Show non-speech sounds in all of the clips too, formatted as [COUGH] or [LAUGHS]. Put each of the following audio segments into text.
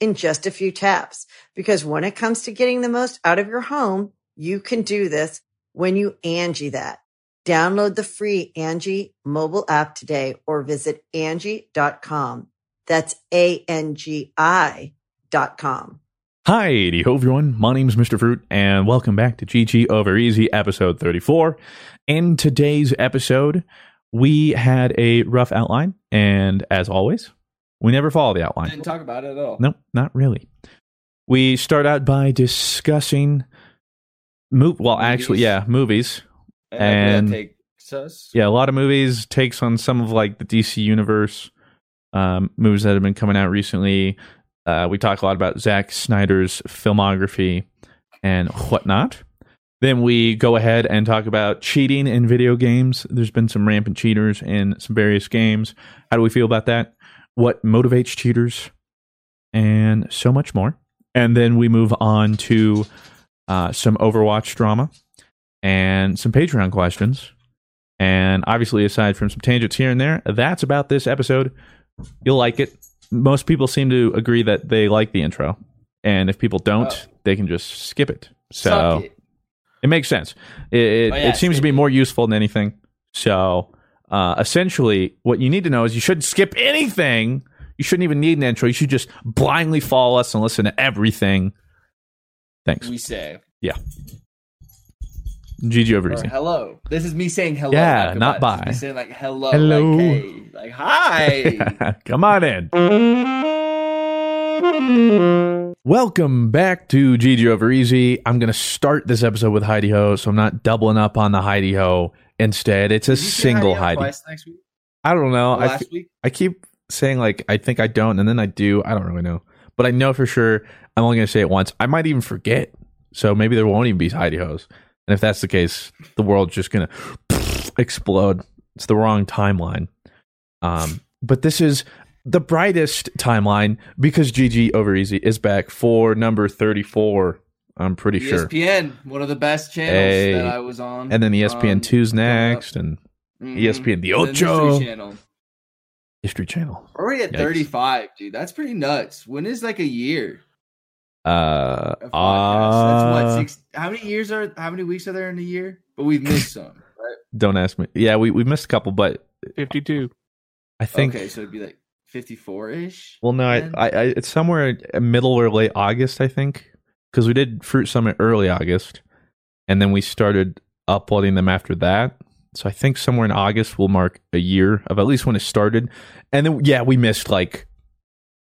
in just a few taps. Because when it comes to getting the most out of your home, you can do this when you Angi that. Download the free Angi mobile app today or visit Angi.com. That's A-N-G-I dot com. Hi, ho everyone. My name's Mr. Fruit, and welcome back to GG Over Easy, episode 34. In today's episode, we had a rough outline, and as always, we never follow the outline. Didn't talk about it at all. Nope, not really. We start out by discussing, mo- well, actually, yeah, movies. And, And- takes us. Yeah, a lot of movies takes on some of like the DC universe um, movies that have been coming out recently. Uh, we talk a lot about Zack Snyder's filmography and whatnot. Then we go ahead and talk about cheating in video games. There's been some rampant cheaters in some various games. How do we feel about that? What motivates cheaters? And so much more. And then we move on to uh, some Overwatch drama and some Patreon questions. And obviously, aside from some tangents here and there, that's about this episode. You'll like it. Most people seem to agree that they like the intro. And if people don't, Oh. they can just skip it. So it. it. makes sense. It, it, Oh, yeah, it seems to be more useful than anything. So uh, essentially, what you need to know is you shouldn't skip anything. You shouldn't even need an intro. You should just blindly follow us and listen to everything. Thanks. We say. Yeah. GG over easy. hello. This is me saying hello. Yeah, not is bye. Me saying like hello. Hello. Like, hey. Like, hi. [LAUGHS] Come on in. Welcome back to GG Over Easy. I'm going to start this episode with Heidi Ho, so I'm not doubling up on the Heidi Ho. Instead, it's a single Ho Heidi. Twice next week? I don't know. I, Last f- week? I keep saying like I think I don't, and then I do. I don't really know, but I know for sure I'm only going to say it once. I might even forget, so maybe there won't even be Heidi Ho's. And if that's the case, the world's just going [SNIFFS] to explode. It's the wrong timeline. Um, but this is the brightest timeline because GG Over Easy is back for number 34. I'm pretty sure. ESPN, one of the best channels Hey. that I was on. And then ESPN um, 2's growing up. next, and Mhm. ESPN The And then History Ocho Channel. History Channel. Already at Yikes. 35, dude. That's pretty nuts. When is like a year Uh, of podcasts? That's what uh, six. How many years are? How many weeks are there in a year? But we've missed some, right? Don't ask me. Yeah, we we missed a couple, but 52. I think. okay, so it'd be like 54 ish. Well, no, I, I, I it's somewhere in middle or late August, I think, because we did Fruit Summit early August, and then we started uploading them after that. So I think somewhere in August will mark a year of at least when it started, and then yeah, we missed like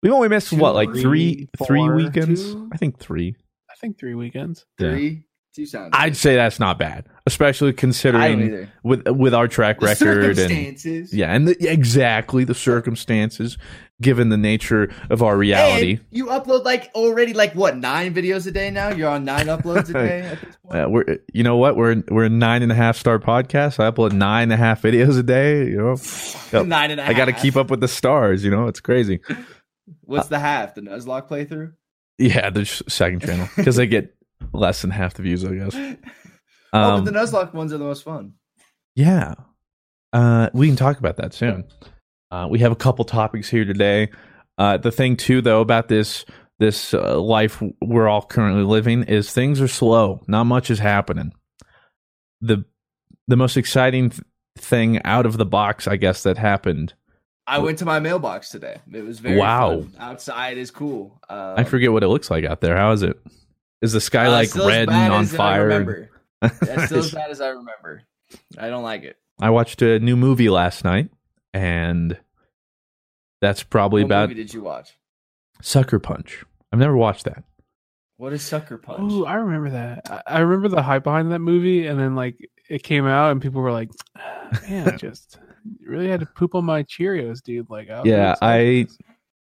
we only missed Two, what like three three, three four, weekends. two? I think three. I think three weekends. Yeah. Three, two sounds. I'd say that's not bad, especially considering with with our track The record and yeah, and the, exactly the circumstances, given the nature of our reality. And you upload like already like what nine videos a day now? You're on nine uploads a [LAUGHS] day at this point. Uh, we're you know what we're we're a nine and a half star podcast. I upload nine and a half videos a day. You know. [LAUGHS] Nine and a I got to keep up with the stars. You know, it's crazy. What's the half? The Nuzlocke playthrough? Yeah, the second channel because I get less than half the views, I guess. [LAUGHS] oh, Um, but the Nuzlocke ones are the most fun. Yeah. Uh, we can talk about that soon. Uh, we have a couple topics here today. Uh, the thing too, though, about this this uh, life we're all currently living is things are slow. Not much is happening. the The most exciting th- thing out of the box, I guess, that happened. I went to my mailbox today. It was very Wow. fun. Outside is cool. Um, I forget what it looks like out there. How is it? Is the sky uh, like red and on fire? That's [LAUGHS] still as bad as I remember. I don't like it. I watched a new movie last night, and that's probably what about movie did you watch? Sucker Punch. I've never watched that. What is Sucker Punch? Oh, I remember that. I, I remember the hype behind that movie, and then like it came out, and people were like, "Ah, "Man, I [LAUGHS] just really had to poop on my Cheerios, dude." Like, I Yeah, I-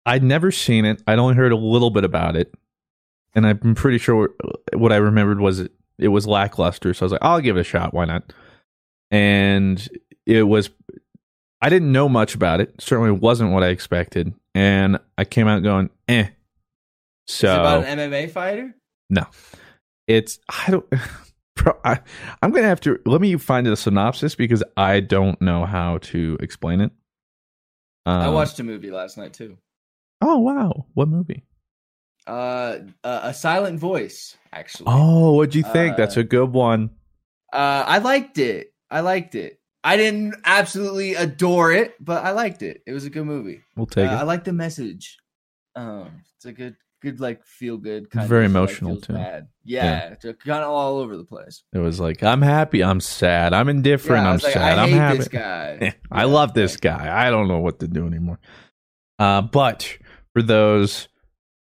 I'd never seen it. I'd only heard a little bit about it, and I'm pretty sure what I remembered was it, it was lackluster. So I was like, I'll give it a shot. Why not? And it was. I didn't know much about it. Certainly wasn't what I expected, and I came out going, eh. So is about an MMA fighter? No, it's I don't. [LAUGHS] Bro, I, I'm gonna have to let me find a synopsis because I don't know how to explain it. I Um, watched a movie last night too. Oh wow, what movie? Uh, uh, a Silent Voice, actually. Oh, what'd you think? Uh, That's a good one. Uh, I liked it. I liked it. I didn't absolutely adore it, but I liked it. It was a good movie. We'll take Uh, I it. like the message. Um, it's a good, good like feel good kind. Very of, like, emotional, feels too. Bad. Yeah, kind of all over the place. It was like I'm happy, I'm sad, I'm indifferent, Yeah, I I'm like, sad, I I'm hate happy. this guy. Eh, [LAUGHS] I love this guy. I don't know what to do anymore. Uh, but for those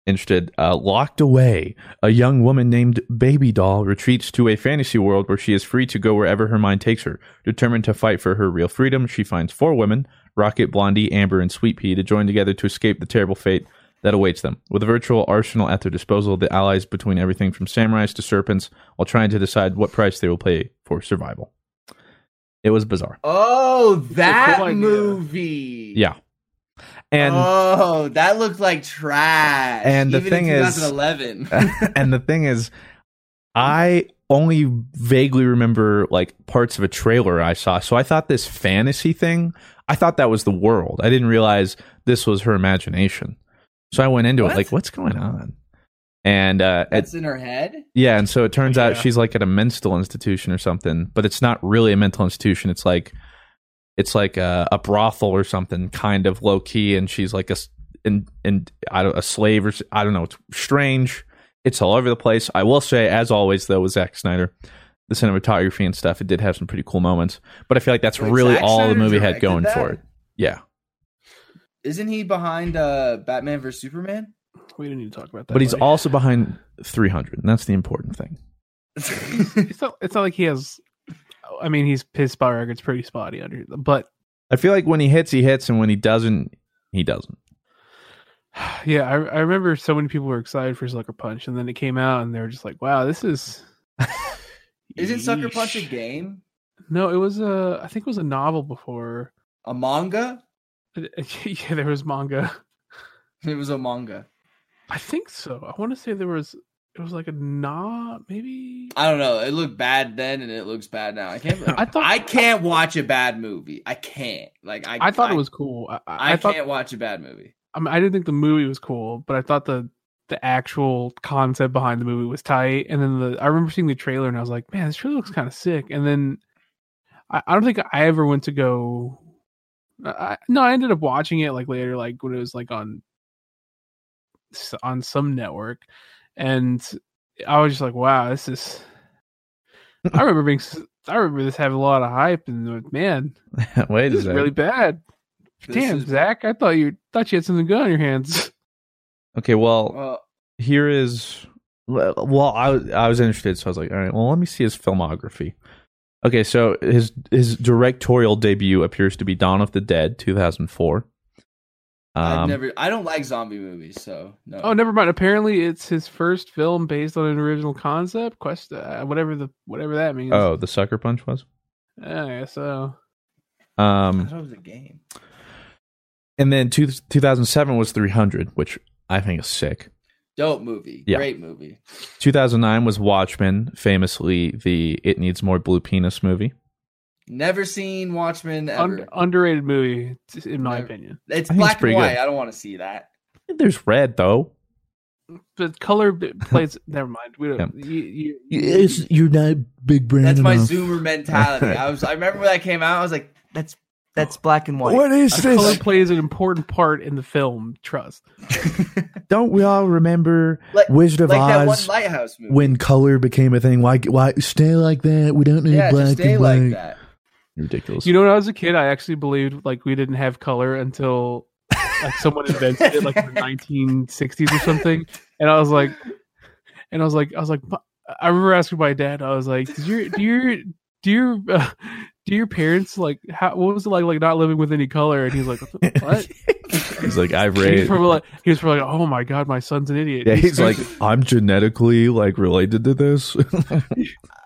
interested, uh, locked away, a young woman named Baby Doll retreats to a fantasy world where she is free to go wherever her mind takes her. Determined to fight for her real freedom, she finds four women Rocket, Blondie, Amber, and Sweet Pea to join together to escape the terrible fate that awaits them. With a virtual arsenal at their disposal, the allies between everything from samurais to serpents while trying to decide what price they will pay for survival. It was bizarre. Oh, that cool movie. Yeah. And oh, that looked like trash. And the thing in is- 2011. [LAUGHS] and the thing is, I only vaguely remember like parts of a trailer I saw. So I thought this fantasy thing, I thought that was the world. I didn't realize this was her imagination. So I went into What? it like, what's going on? And uh, in her head. yeah, and so it turns out she's like at a mental institution or something, but it's not really a mental institution. It's like it's like a, a brothel or something, kind of low key, and she's like a s- in in I don't a slave or I don't know. It's strange. It's all over the place. I will say, as always, though, with Zack Snyder, the cinematography and stuff, it did have some pretty cool moments. But I feel like that's Wait, really Zack all the movie had going that? for it. Yeah, Isn't he behind uh, Batman vs Superman? we didn't need to talk about that. but he's buddy. also behind 300, and that's the important thing. It's not. It's not like he has. I mean, he's his spot record's pretty spotty under, but I feel like when he hits, he hits, and when he doesn't, he doesn't. [SIGHS] yeah, I, I remember so many people were excited for Sucker Punch, and then it came out, and they were just like, "Wow, this is." [LAUGHS] Isn't Sucker Punch a game? No, it was a. I think it was a novel before. A manga? [LAUGHS] yeah, there was manga. It was a manga. I think so. I want to say there was. It was like a not maybe. I don't know. It looked bad then, and it looks bad now. I can't. [LAUGHS] I thought- I can't watch a bad movie. I can't. Like I. I thought it was cool. I, I, I, I thought. can't watch a bad movie. I, mean, I didn't think the movie was cool, but I thought the the actual concept behind the movie was tight. And then the I remember seeing the trailer, and I was like, man, this trailer looks kind of sick. And then I, I don't think I ever went to go. I, no, I ended up watching it like later, like when it was like on on some network, and I was just like, wow, this is. I [LAUGHS] remember being. I remember this having a lot of hype, and man, [LAUGHS] Wait this is really bad. This Damn, is- Zack, I thought you thought you had something good on your hands. Okay, well, Well, here is well I, was- I was interested so i was like all right well let me see his filmography okay so his his directorial debut appears to be dawn of the dead 2004 I've um, never. I don't like zombie movies, so no. Oh, never mind. Apparently, it's his first film based on an original concept. Quest, uh, whatever the whatever that means. oh the sucker punch was yeah, I guess so. I um thought it was a game. and then two, 2007 was 300 which i think is sick Dope movie. Yeah. Great movie. 2009 was Watchmen, famously the It Needs More Blue Penis movie. Never seen Watchmen ever. Un- underrated movie, in my Never. opinion. it's I think it's black and pretty white. good. I don't want to see that. There's red though. But color [LAUGHS] plays. never mind. We don't. You, you, you're not big brand. That's my Zoomer mentality. I was. I remember when that came out. I was like, "That's that's black and white." What is this? color plays an important part in the film. Trust. [LAUGHS] Don't we all remember Like- Wizard of like that one Oz lighthouse movie. when color became a thing? Why? Why stay like that? We don't need yeah, black just stay and like white. that. Ridiculous. You know, when I was a kid, I actually believed like we didn't have color until like someone invented it, like in the [LAUGHS] 1960s or something. And I was like, and I was like, I was like, I remember asking my dad. I was like, "Did your do your do your uh, [LAUGHS] do your parents like how what was it like like not living with any color?" And he's like, "What?" [LAUGHS] He's like, I've He was read. probably like, he was probably like, "Oh my god, my son's an idiot." Yeah, he's like. I'm genetically like related to this.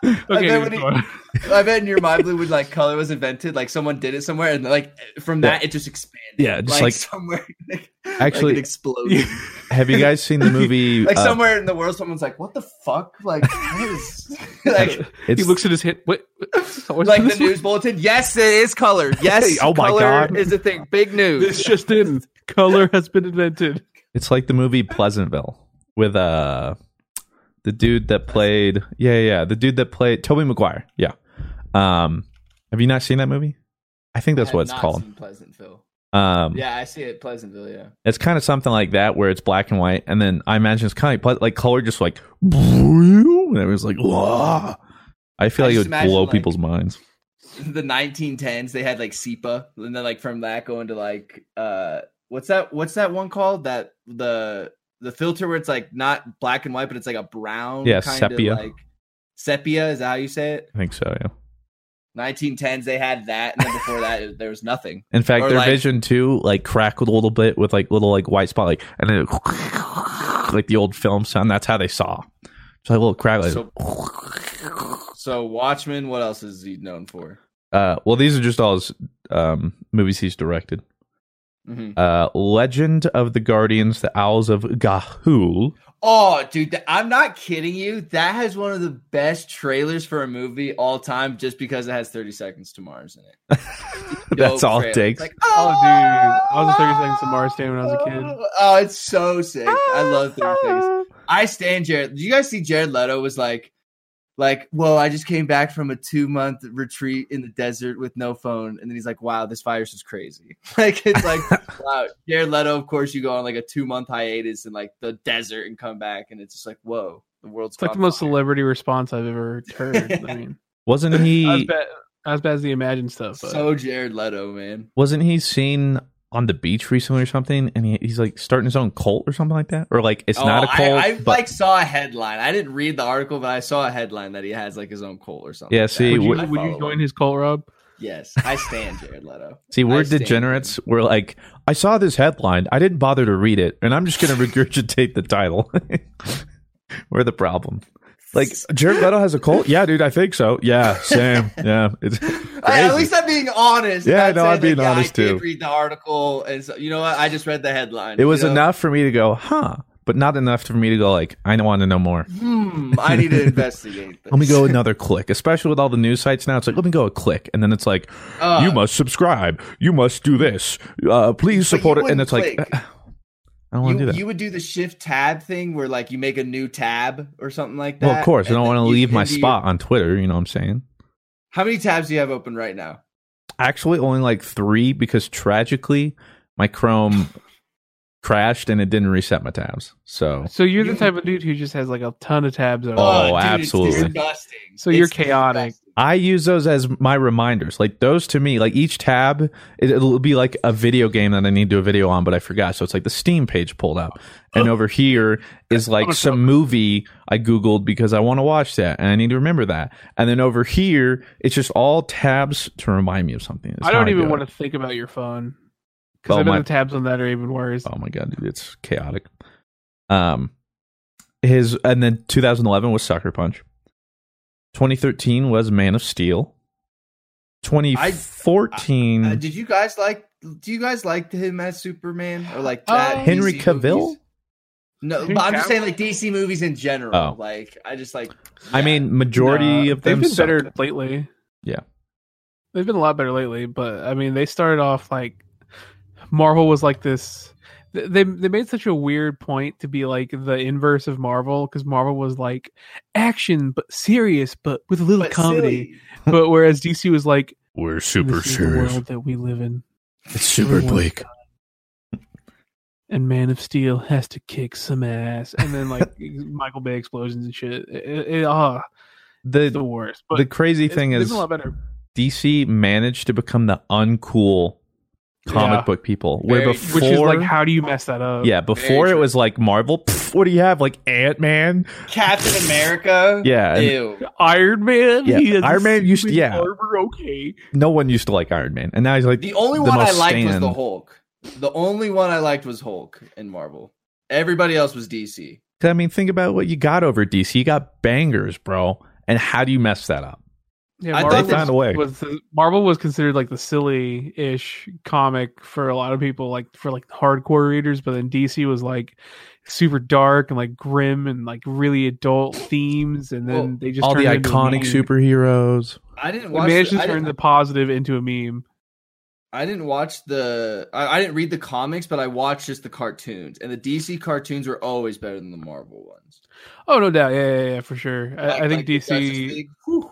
Okay, then when he- I bet in your mind, blue, when like color was invented, like someone did it somewhere, and like from that, it just expanded. Yeah, just like- somewhere. [LAUGHS] Like, Actually- like it exploded. Have you guys seen the [LAUGHS] movie? like uh, somewhere in the world, someone's like, "What the fuck?" Like, what is [LAUGHS] like, it's, he looks at his hit. What? what's like the this? news bulletin? Yes, it is color. Yes, Oh my color God. is a thing. Big news. This just in. Color has been invented. It's like the movie Pleasantville with uh the dude that played yeah yeah the dude that played Tobey Maguire yeah um have you not seen that movie I think that's I what it's not called Pleasantville. um Yeah, I see it. Pleasantville. Yeah. it's kind of something like that where it's black and white and then I imagine it's kind of like, like color just like and it was like Whoa. I feel I like it would blow like- people's minds the 1910s they had like sepia and then like from that going to like uh what's that what's that one called that the the filter where it's like not black and white but it's like a brown Yeah, kind sepia. of like sepia is that how you say it? I think so yeah. 1910s they had that and then before that there was nothing. In fact Or their like- vision too like crackled a little bit with like little like white spot like and then like the old film sound that's how they saw. It's like a little crack like so so watchmen what else is he known for? Uh, well, these are just all his um, movies he's directed. Mhm. Uh, Legend of the Guardians, The Owls of Ga'Hoole. Oh, dude, th- I'm not kidding you. That has one of the best trailers for a movie all time just because it has 30 seconds to Mars in it. [LAUGHS] That's all trailer. it takes. It's like, Oh, dude, I was a 30 Seconds to Mars fan when I was a kid. Oh, it's so sick. I love 30 seconds. I stand Jared. Did you guys see Jared Leto was like, like, whoa, I just came back from a two month retreat in the desert with no phone. And then he's like, wow, this virus is crazy. [LAUGHS] Like, it's like, [LAUGHS] wow, Jared Leto, of course, you go on like a two month hiatus in like the desert and come back. And it's just like, whoa, the world's It's like the most fire. celebrity response I've ever heard. I [LAUGHS] mean, Wasn't not as he? bad, as bad as the Imagine stuff. But So Jared Leto, man. Wasn't he seen on the beach recently or something? And he, he's like starting his own cult or something like that, or like it's oh, not a Oh, cult. I, I but like saw a headline. I didn't read the article, but I saw a headline that he has like his own cult or something. Yeah, like see, would you, would you join him. his cult, Rob? Yes, [LAUGHS] I stand Jared Leto. see, we're I stand degenerates. We're like, I saw this headline. I didn't bother to read it, and I'm just gonna [LAUGHS] regurgitate the title. [LAUGHS] we're the problem. Like Jared Leto has a cult. Yeah, dude, I think so. Yeah, same. [LAUGHS] Yeah, it's I- at least I'm being honest. Yeah, no, I'm being like, yeah, honest, I too. read the article, and so you know what? I just read the headline. It was know? enough for me to go, huh? But not enough for me to go like, I want to know more. Hmm, I [LAUGHS] need to investigate. This. Let me go another click, especially with all the news sites now. It's like, let me go a click, and then it's like, Uh, you must subscribe, you must do this, uh, please support it, and it's wouldn't like, click. I don't want to You, do that. you would do the shift tab thing where like you make a new tab or something like that. well, of course, I don't want to leave my into your- spot on Twitter. You know what I'm saying? How many tabs do you have open right now? Actually, only like three because tragically, my Chrome [LAUGHS] crashed and it didn't reset my tabs. So So you're the type of dude who just has like a ton of tabs open. Oh, oh, dude, it's absolutely. disgusting. So you're It's chaotic. disgusting. I use those as my reminders. Like those to me, like each tab, it, it'll be like a video game that I need to do a video on, but I forgot. So it's like the Steam page pulled up, and over here is like some movie I googled because I want to watch that, and I need to remember that. And then over here, it's just all tabs to remind me of something. That's I don't even do want it. to think about your phone because Oh, I know my- the tabs on that are even worse. Oh my god, dude, it's chaotic. Um, his and then 2011 was Sucker Punch. 2013 was Man of Steel. 2014. Uh, did you guys like? Do you guys like him as Superman or like Uh, that Henry DC Cavill? movies? No, but I'm just saying like DC movies in general. Oh. Like I just like. I mean, majority Nah, of them they've been suck. better lately. Yeah. they've been a lot better lately. But I mean, they started off like Marvel was like this. They they made such a weird point to be like the inverse of Marvel because Marvel was like action but serious but with a little But comedy. [LAUGHS] But whereas DC was like We're super this is the serious. world that we live in. It's super Everyone- bleak. [LAUGHS] and Man of Steel has to kick some ass, and then like [LAUGHS] Michael Bay explosions and shit. It, it, it- ah, The it's the worst. But the crazy it's- thing it's is a lot better. DC managed to become the uncool comic Yeah. book people. Where Very- before, Which is like, how do you mess that up? yeah, before it was like Marvel. pff, what do you have? Like Ant Man. Captain America. Yeah, and Ew. Iron Man. Yeah, Iron Man used to- stupid yeah. armor, okay. no one used to like Iron Man, and now he's like The only the one I most liked was the Hulk. The only one I liked was Hulk in Marvel. Everybody else was DC. I mean, think about what you got over DC. You got bangers, bro. And how do you mess that up? Yeah, I Marvel thought they found a way. Was the, Marvel was considered like the silly-ish comic for a lot of people, like for like hardcore readers. But then DC was like super dark and like grim and like really adult themes. And then Well, they just All the turned it iconic superheroes. I didn't They watch. managed the, to turn the positive into a meme. I didn't watch the. I, I didn't read the comics, but I watched just the cartoons, and the DC cartoons were always better than the Marvel ones. Oh no doubt, yeah, yeah, yeah for sure. I, Like- I think like DC, League, whew.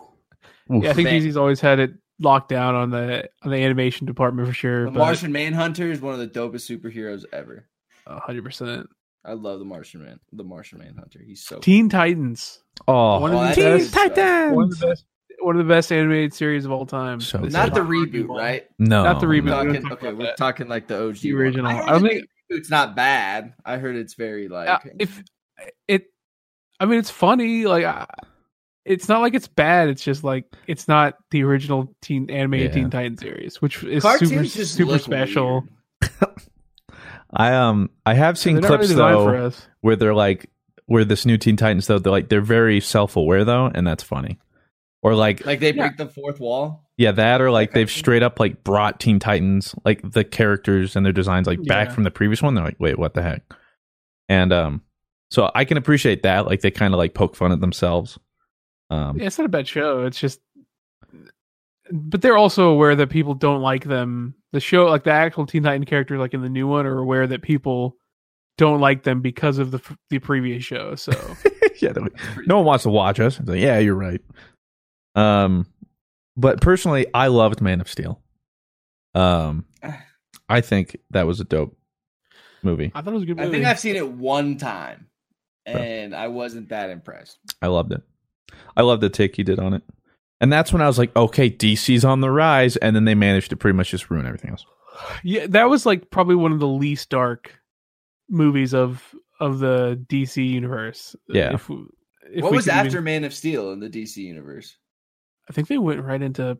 Oof. yeah, I think Man. DC's always had it locked down on the on the animation department for sure. The but Martian Manhunter is one of the dopest superheroes ever. hundred percent. I love the Martian Man. The Martian Manhunter. He's so. Teen Titans, Oh, one of Oh, the Teen best, Titans. one of the best, one of the best animated series of all time. So Not the reboot, right? no, not the reboot. no. We don't talking, okay, we're that. talking like the OG. The one. original. I, I heard don't the think- reboot's not bad. I heard it's very like. Uh, if it, I mean, it's funny. Like, uh, it's not like it's bad. It's just like it's not the original teen animated Yeah. Teen Titan series, which is cartoons super just super special. I um I have seen They're really clips though for us. where they're like where this new Teen Titans though they're like they're very self aware though, and that's funny. Or like Like they break the fourth wall. yeah, that or like they've straight up like brought Teen Titans like the characters and their designs like back Yeah. from the previous one. They're like, wait, what the heck? And um, so I can appreciate that. Like they kind of like poke fun at themselves. Um, Yeah, it's not a bad show. It's just, but they're also aware that people don't like them. The show, like the actual Teen Titan characters, like in the new one, are aware that people don't like them because of the the previous show. So [LAUGHS] yeah, they- no one wants to watch us. Like, yeah, you're right. Um, but personally, I loved Man of Steel. Um, I think that was a dope movie. I thought it was a good I think I've seen it one time, and I wasn't that impressed. I loved it. I love the take he did on it. And that's when I was like, okay, DC's on the rise. And then they managed to pretty much just ruin everything else. yeah, that was like probably one of the least dark movies of of the DC universe. Yeah. If, if what was could even- after Man of Steel in the DC universe? I think they went right into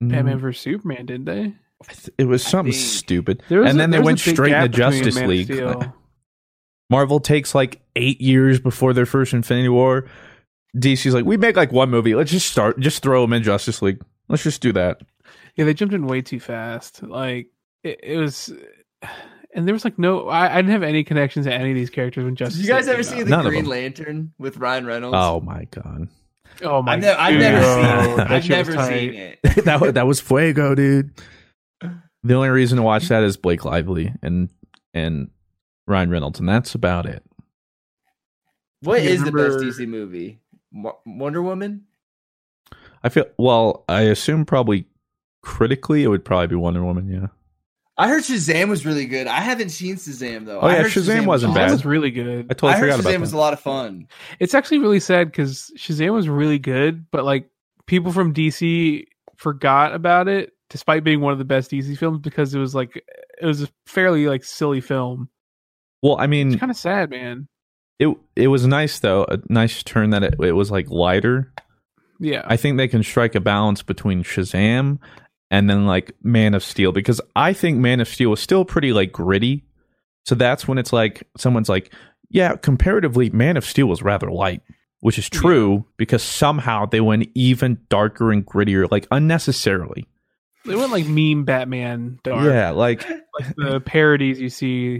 Batman vs Superman, didn't they? Mm, I th- It was something stupid. Was and a- then they there was a went straight gap into Justice League. [LAUGHS] Steel. Marvel takes like eight years before their first Infinity War. DC's like, we make like one movie. Let's just start, just throw them in Justice League. Let's just do that. Yeah, they jumped in way too fast. Like it, it was, and there was like no. I, I didn't have any connections to any of these characters when Justice. Did you guys League ever came see out. the None Green. Lantern with Ryan Reynolds? Oh my god, Oh my! I've, never, I've never seen it. [LAUGHS] I've never seen it. [LAUGHS] that was, that was fuego, dude. The only reason to watch that is Blake Lively and and Ryan Reynolds, and that's about it. What is You is the best DC movie? Wonder Woman. I feel well. I assume probably critically it would probably be Wonder Woman. Yeah. I heard Shazam was really good. I haven't seen Shazam though. Oh, I yeah, heard Shazam wasn't Shazam bad. was really good. I totally I heard forgot Shazam about was a lot of fun. It's actually really sad because Shazam was really good, but like people from DC forgot about it, despite being one of the best DC films, because it was like it was a fairly like silly film. Well, I mean, It's kind of sad, man. it it was nice though. A nice turn that it, it was like lighter. Yeah, I think they can strike a balance between Shazam and then like Man of Steel because I think Man of Steel was still pretty like gritty. So that's when it's like someone's like, yeah, comparatively, Man of Steel was rather light, which is true because somehow they went even darker and grittier, like unnecessarily. They went like meme Batman dark. Yeah, like like the parodies you see.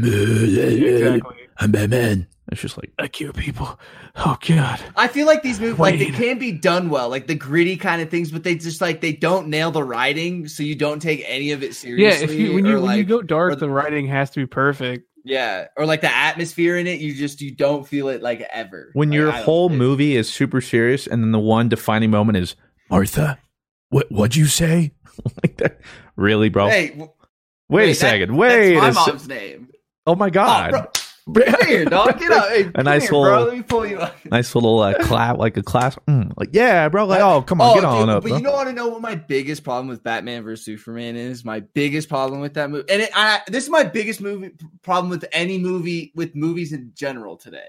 exactly. I'm Batman. It's just like I kill people. Oh god. I feel like these movies, like they Wayne. can be done well, like the gritty kind of things, but they just like they don't nail the writing, so you don't take any of it Yeah, seriously. if you when or, you when you go dark, or- the writing has to be perfect. yeah, or like the atmosphere in it, you just you don't feel it like ever. when Like, your whole movie is super serious, and then the one defining moment is Martha. What what'd you say? [LAUGHS] like that? Really, bro? Hey, w- wait, a that- second. Wait that's a my se- mom's name. Oh my Oh, god! bro, come here, dog. Get up. Hey, [LAUGHS] come nice here, bro. little- Let me pull you up. nice little uh, clap, like a class. Mm, like yeah, bro. Like oh, come on, Oh, get on dude, up. But bro. you know, want to know what my biggest problem with Batman vs Superman is? My biggest problem with that movie, and it, I, this is my biggest movie problem with any movie with movies in general today.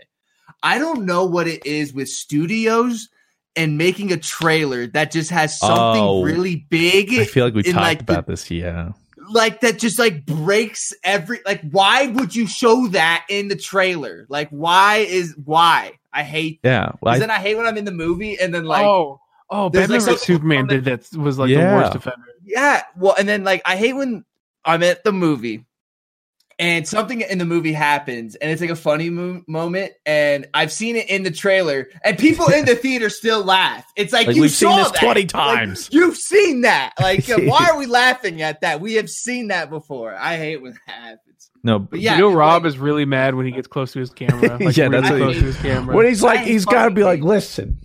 I don't know what it is with studios and making a trailer that just has something Oh. really big. I feel like we in, talked like, the- about this. Yeah, like that just like breaks every like why would you show that in the trailer like why is why i hate yeah. Well, 'cause I, then i hate when i'm in the movie and then like oh, oh, there's, Batman like, Superman did that was like Yeah. the worst offender. Yeah, well, and then like I hate when I'm at the movie and something in the movie happens and it's like a funny mo- moment and I've seen it in the trailer and people in the [LAUGHS] theater still laugh. It's like, Like, you we've seen saw this that. 20 Like, times. you've seen that. Like uh, why are we [LAUGHS] laughing at that? We have seen that before. I hate when that happens. no, But Yeah, yeah, you know, Rob like- is really mad when he gets close to his camera. [LAUGHS] Like, Yeah, that's what close he- to his camera. when he's like, he's got to be like, listen.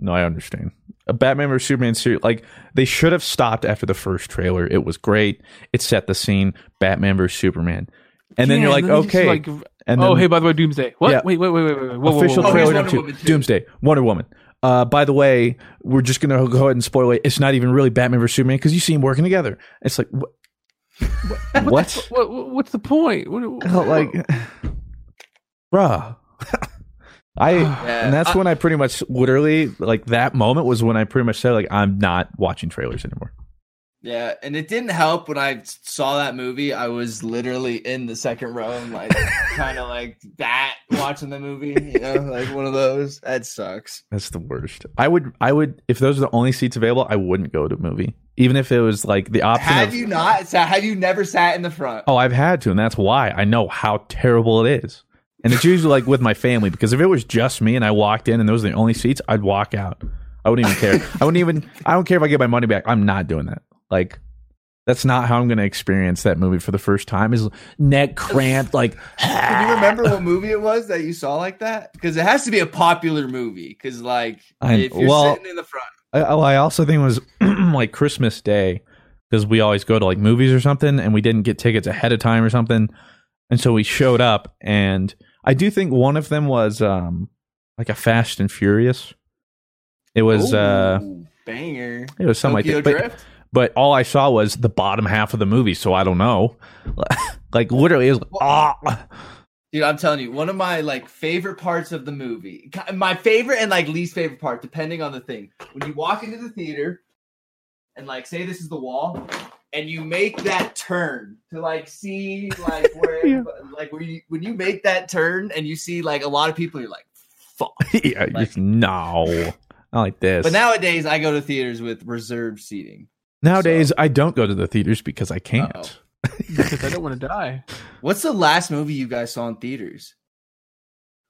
No, I understand. A Batman vs Superman series, like they should have stopped after the first trailer. It was great. It set the scene. Batman vs Superman, and then you're like, then okay. like, and oh, hey, by the way, Doomsday. What? Yeah. Wait, wait, wait, wait, wait. wait. Whoa, whoa, official whoa, whoa. here's trailer Wonder number two, Doomsday, Wonder Woman. Uh, by the way, we're just gonna go ahead and spoil it. It's not even really Batman vs Superman because you see them working together. It's like what? what? What, what- what's the point? What, what- like, bruh. [LAUGHS] I [SIGHS] Yeah, and that's I- when I pretty much literally like that moment was when I pretty much said like I'm not watching trailers anymore. Yeah, and it didn't help when I saw that movie. I was literally in the second row, and, like [LAUGHS] kind of like that watching the movie. You know, like one of those. That sucks. That's the worst. I would I would if those are the only seats available, I wouldn't go to a movie. Even if it was like the option Have of you not? So have you never sat in the front? Oh, I've had to, and that's why I know how terrible it is. And it's usually like with my family because if it was just me and I walked in and those were the only seats, I'd walk out. I wouldn't even care. I wouldn't even. I don't care if I get my money back. I'm not doing that. Like, that's not how I'm going to experience that movie for the first time. Is neck cramped. Like, Can you remember what movie it was that you saw like that? Because it has to be a popular movie. Because like I- if you're well- sitting in the front, I, oh, I also think it was [CLEARS THROAT] like Christmas Day because we always go to like movies or something, and we didn't get tickets ahead of time or something, and so we showed up. And I do think one of them was um like a Fast and Furious. It was uh banger. it was something Tokyo like that. But, Drift. but all I saw was the bottom half of the movie, so I don't know. [LAUGHS] like literally, it was ah. Dude, I'm telling you, one of my like favorite parts of the movie, my favorite and like least favorite part, depending on the thing. When you walk into the theater and like say this is the wall, and you make that turn to like see like [LAUGHS] where Yeah. like where you when you make that turn and you see like a lot of people, you're like, fuck. [LAUGHS] yeah, Like- just no, not like this. But nowadays, I go to theaters with reserved seating. nowadays, I don't go to the theaters because I can't. [LAUGHS] Because I don't want to die. What's the last movie you guys saw in theaters?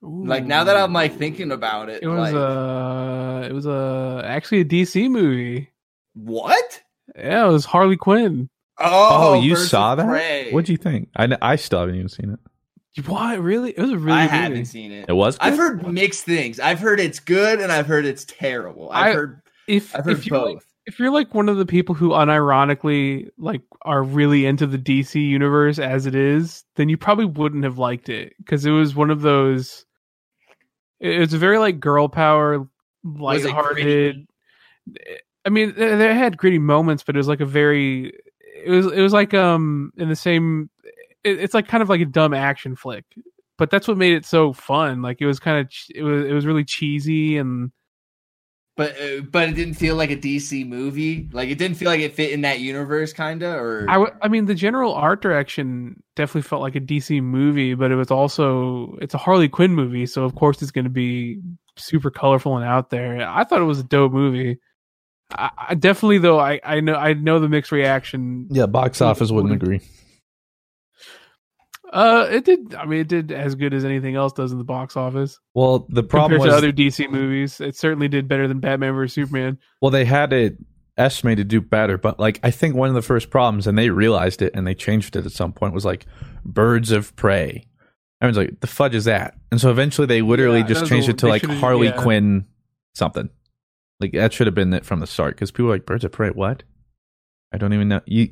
Like now that I'm like thinking about it, it was like, uh, it was uh, actually a DC movie. what? Yeah, it was Harley Quinn. Oh, oh you saw that? Prey. What'd you think? I, I still haven't even seen it. What? Really? It was a really I good haven't movie. seen it. It was. I've heard mixed things. I've heard it's good and I've heard it's terrible. I've I- heard If I've heard if you're like, both. if you're like one of the people who unironically like are really into the DC universe as it is, then you probably wouldn't have liked it because it was one of those. It was a very like girl power, it lighthearted. I mean, they they had gritty moments, but it was like a very. It was it was like um in the same. It, it's like kind of like a dumb action flick, but that's what made it so fun. Like it was kind of it was it was really cheesy and but uh, but it didn't feel like a DC movie. Like it didn't feel like it fit in that universe, kinda. Or I, w- I mean, the general art direction definitely felt like a DC movie, but it was also it's a Harley Quinn movie, so of course it's going to be super colorful and out there. I thought it was a dope movie. I, I definitely though I, I know I know the mixed reaction. Yeah, box office wouldn't agree. Uh, it did. I mean, it did as good as anything else does in the box office Well, the problem compared was to other DC movies. It certainly did better than Batman vs Superman. well they had it estimated to do better, but like I think one of the first problems, and they realized it and they changed it at some point, was like Birds of Prey. Everyone's like, the fudge is that? And so eventually they literally Yeah, just changed were- it to like Harley yeah. Quinn something. Like that should have been it from the start because people were like Birds of Prey. What? I don't even know. You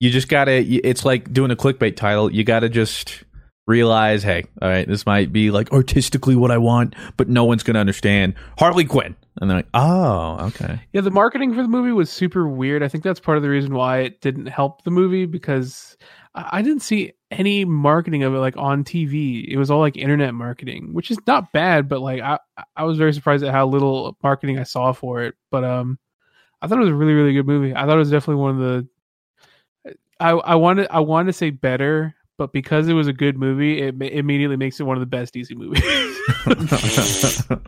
you just gotta. It's like doing a clickbait title. You gotta just realize, hey, all right, this might be like artistically what I want, but no one's gonna understand Harley Quinn. And they're like, oh, okay. Yeah, the marketing for the movie was super weird. I think that's part of the reason why it didn't help the movie because I didn't see any marketing of it like on TV. It was all like internet marketing, which is not bad, but like I I was very surprised at how little marketing I saw for it. But um, I thought it was a really really good movie. I thought it was definitely one of the. I I wanted I wanted to say better, but because it was a good movie, it ma- immediately makes it one of the best DC movies. [LAUGHS]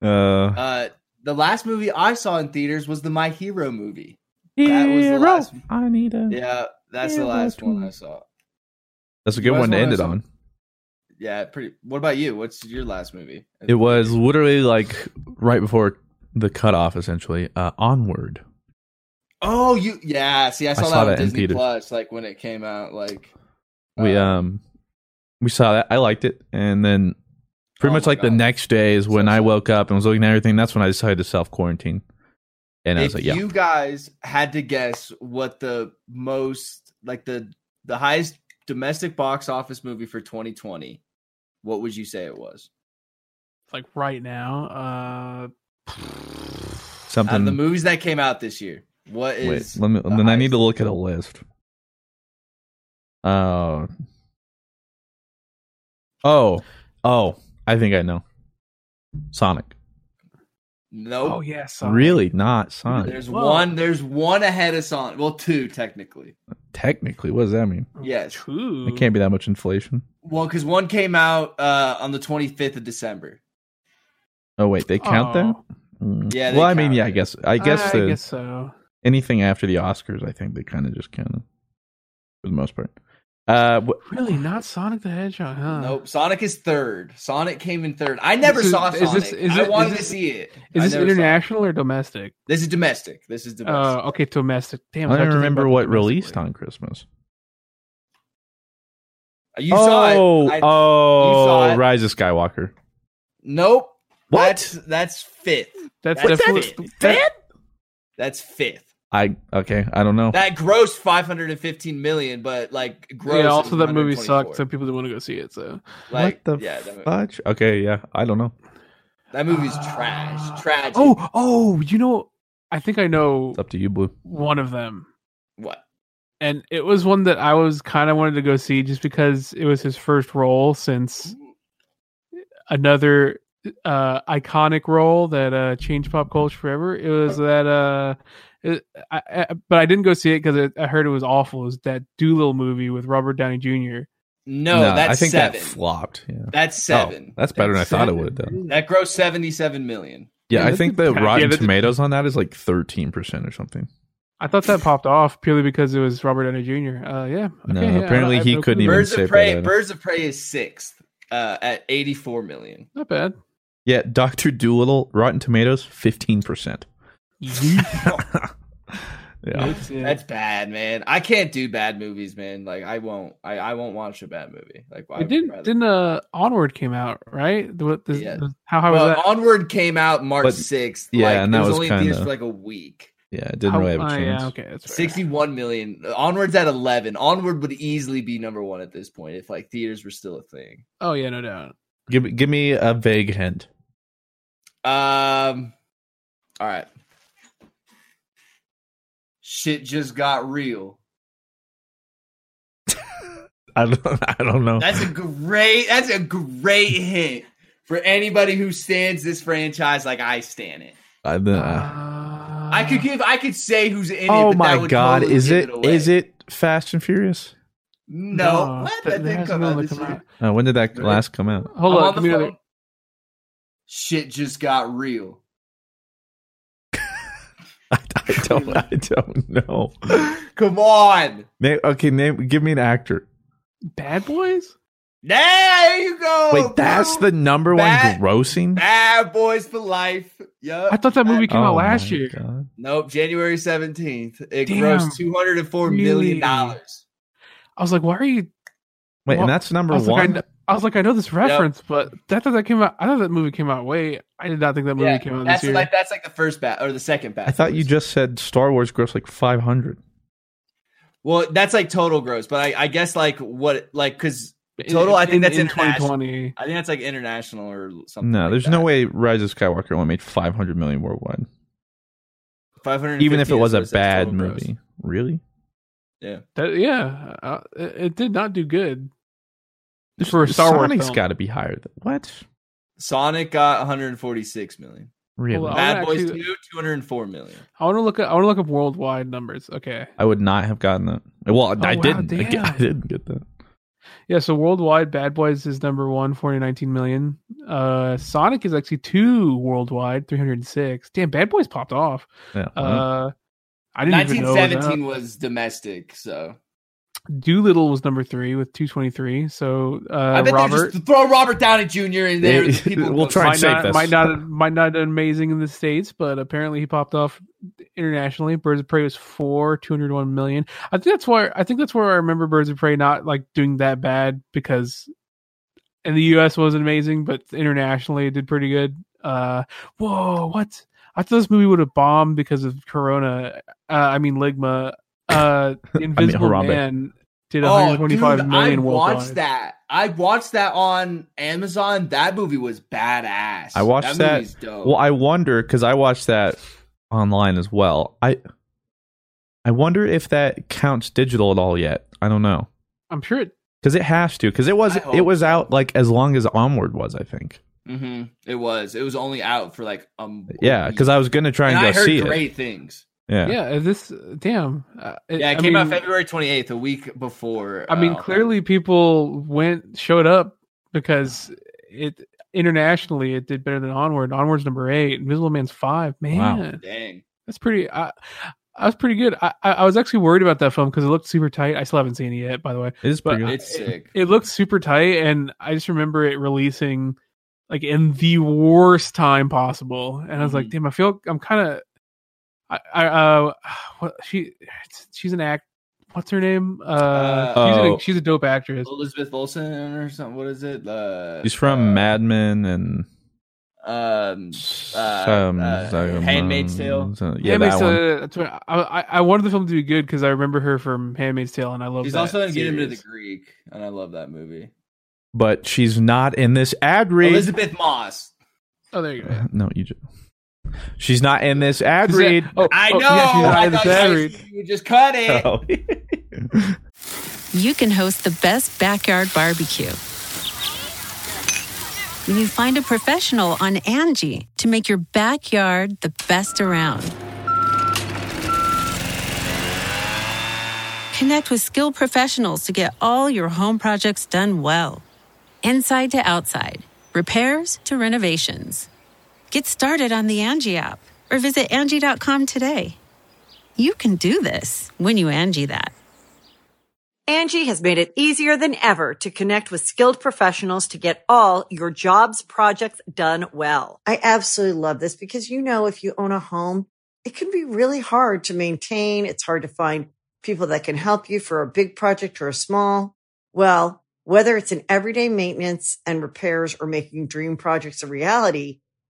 [LAUGHS] uh, Uh, the last movie I saw in theaters was the My Hero movie. That was the last. I need a. Yeah, that's the last one. I saw. That's a good one to end it on. Yeah, pretty. What about you? What's your last movie? It was literally like right before the cutoff, essentially. Uh, Onward. Oh, you yeah. See, I saw, saw that, that on Disney. Plus, like when it came out. Like We uh, um we saw that. I liked it, and then pretty Oh much like the next day is when So I woke up and was looking at everything. That's when I decided to self quarantine, and I was like, yeah, you guys had to guess what the most like the the highest domestic box office movie for 2020, what would you say it was? like right now, uh, Out of something. the movies that came out this year, what wait, let me. the Then I need to look at a list. Oh. oh, oh! I think I know. Sonic. Nope. oh yes, Really, not Sonic. There's Whoa. one. There's one ahead of Sonic. Well, two technically. Technically, what does that mean? Yes. True. It can't be that much inflation. Well, because one came out uh, on the 25th of December. Oh wait, they count that? Oh, Mm. Yeah, they Well, I mean, count yeah, I guess. I guess I the, guess so. anything after the Oscars, I think they kind of just kind of, for the most part. Uh, wh- Really, not Sonic the Hedgehog, huh? Nope. Sonic is third. Sonic came in third. I never is- saw is Sonic. this- is I it- is wanted to this- see it. Is I this it. international or domestic? This is domestic. This is domestic. Uh, okay, domestic. Damn, I have don't think remember what released one. on Christmas. you saw oh, it. I- oh, saw it. Rise of Skywalker. Nope. What? That's that's fifth. That's That's definitely fifth. that- That's fifth. I okay. I don't know. That grossed 515 million, but like gross. yeah. Also, that movie sucked, so people didn't want to go see it. So Like, what the yeah, that, movie- fudge? Okay, yeah. I don't know. that movie's trash. Tragic. Oh, oh, you know, I think I know It's up to you, Blue. one of them, what? and it was one that I was kind of wanted to go see just because it was his first role since another uh iconic role that uh changed pop culture forever. It was that uh. It, I, I, but I didn't go see it because I heard it was awful. It was that Dolittle movie with Robert Downey Jr. No, that's I think seven. that flopped. Yeah. that's seven. Oh, that's better than I thought it would have done. That grossed 77 million. Yeah, Yeah, I think the yeah, Rotten that's a- Tomatoes on that is like thirteen percent or something. I thought that popped off purely because it was Robert Downey Jr. Uh, yeah. No, yeah, apparently I- I have he no couldn't clue. even Birds say of Prey. that. Birds of Prey is sixth uh, at 84 million. Not bad. Yeah, Doctor Dolittle, Rotten Tomatoes, fifteen percent. [LAUGHS] Yeah, uh, That's bad, man. I can't do bad movies, man. Like I won't. I, I won't watch a bad movie. Like I it didn't rather- didn't uh Onward came out right? The, what- the, Yeah. the- how how was that? Onward came out March sixth. yeah, like, and it that was, was only in theaters kinda- for like a week. yeah, it didn't How- really have a uh, chance. yeah, okay, that's 61 million. Onward's at 11. Onward would easily be number one at this point if like theaters were still a thing. Oh yeah, no doubt. Give me- give me a vague hint. Um. All right. Shit just got real. [LAUGHS] I don't, I don't know. That's a great. That's a great hint for anybody who stands this franchise like I stand it. I, Uh, I could give. I could say who's in it. oh but that my would god, totally is give it away. is it Fast and Furious? No, what? that- That that come out able to this come year. out. Uh, when did that last come out? Hold I'm on, on give the me another. Phone. Shit just got real. [LAUGHS] I don't. I don't know. [LAUGHS] Come on. Name, okay, name. Give me an actor. Bad Boys. There you go. Wait, that's the number Bad- one grossing. Bad Boys for Life. Yup. I thought that movie came out Oh last year. God. Nope, January 17th. It Damn. grossed two hundred and four million Really? dollars. I was like, why are you? Wait, Well, and that's number I was, like, I, one. kn- I was like, I know this reference, but that thought that came out. I thought that movie came out. Wait, I did not think that movie Yeah, came out that's this year. like that's like the first bat or the second bat. I thought you just said Star Wars grossed like five hundred. Well, that's like total gross, but I, I guess like what like because total, I think that's in 2020. I think that's like international or something. No, like there's that. no way Rise of Skywalker only made five hundred million worldwide, Five hundred, even if it was a what it says bad total gross. movie. Really? That, yeah, uh, it, it did not do good for a Star Wars Sonic's film. got to be higher. Than, what? Sonic got 146 million. Really? Well, Bad Boys actually- 2 204 million. I want to look at. I want to look up worldwide numbers. Okay. I would not have gotten that. Well, I Oh, wow, didn't. I, damn. [LAUGHS] I didn't get that. Yeah, so worldwide, Bad Boys is number one, 419 million. Uh, Sonic is actually two worldwide, 306. Damn, Bad Boys popped off. Yeah. Uh, I didn't even know that. 1917 was domestic, so Dolittle was number three with 223. So uh, I bet Robert they just throw Robert Downey Jr. in there. Yeah, people [LAUGHS] we'll try and might save not, this. might not might not done amazing in the states, but apparently he popped off internationally. Birds of Prey was four, 201 million. I think that's why I think that's where I remember Birds of Prey not like doing that bad because in the US wasn't amazing, but internationally it did pretty good. Uh, whoa, what? I thought this movie would have bombed because of Corona. Uh, I mean Ligma. [LAUGHS] Uh, The Invisible Harambe. Man did Oh, 125 dude, million I worldwide. watched that. I watched that on Amazon. That movie was badass. I watched that. movie's dope. Well, I wonder because I watched that online as well. I I wonder if that counts digital at all yet. I don't know I'm sure it because it has to because it was it was out like as long as Onward was. I think. Mm-hmm. It was. It was only out for like um. Yeah, because I was gonna try and, and go I heard see it. great things. Yeah. yeah, this damn. Uh, Yeah, it I came out February 28th, a week before. I mean, uh, clearly people went showed up because it internationally it did better than Onward. Onward's number eight. Invisible Man's five. Man, Dang. that's pretty. I, I was pretty good. I, I I was actually worried about that film because it looked super tight. I still haven't seen it yet, by the way. It is But pretty good. It's sick. It looked super tight, and I just remember it releasing like in the worst time possible. And I was like, Mhm. damn, I feel I'm kind of. I, I uh, [SIGHS] what she she's an act. What's her name? Uh, she's, Oh. a, she's a dope actress. Elizabeth Olsen or something. What is it? Uh, He's from uh, Mad Men and Um, uh, some uh, Handmaid's Tale. so- yeah, Handmaid's that one. Tale, that's what I, I I wanted the film to be good because I remember her from Handmaid's Tale and I love. He's that also in Get Him to the. Greek, and I love that movie. But she's not in this ad read. Elisabeth Moss. Oh, there you go. [LAUGHS] No, you just. She's not in this ad Is that- read. oh, I oh, know. Yeah, she's not I in the thought ad you, read. you just cut it. Oh. [LAUGHS] you can host the best backyard barbecue. When you find a professional on Angi to make your backyard the best around. Connect with skilled professionals to get all your home projects done well. Inside to outside, repairs to renovations. Get started on the Angi app or visit Angi.com today. You can do this when you Angi that. Angi has made it easier than ever to connect with skilled professionals to get all your jobs projects done well. I absolutely love this because, you know, if you own a home, it can be really hard to maintain. It's hard to find people that can help you for a big project or a small. Well, whether it's in everyday maintenance and repairs or making dream projects a reality,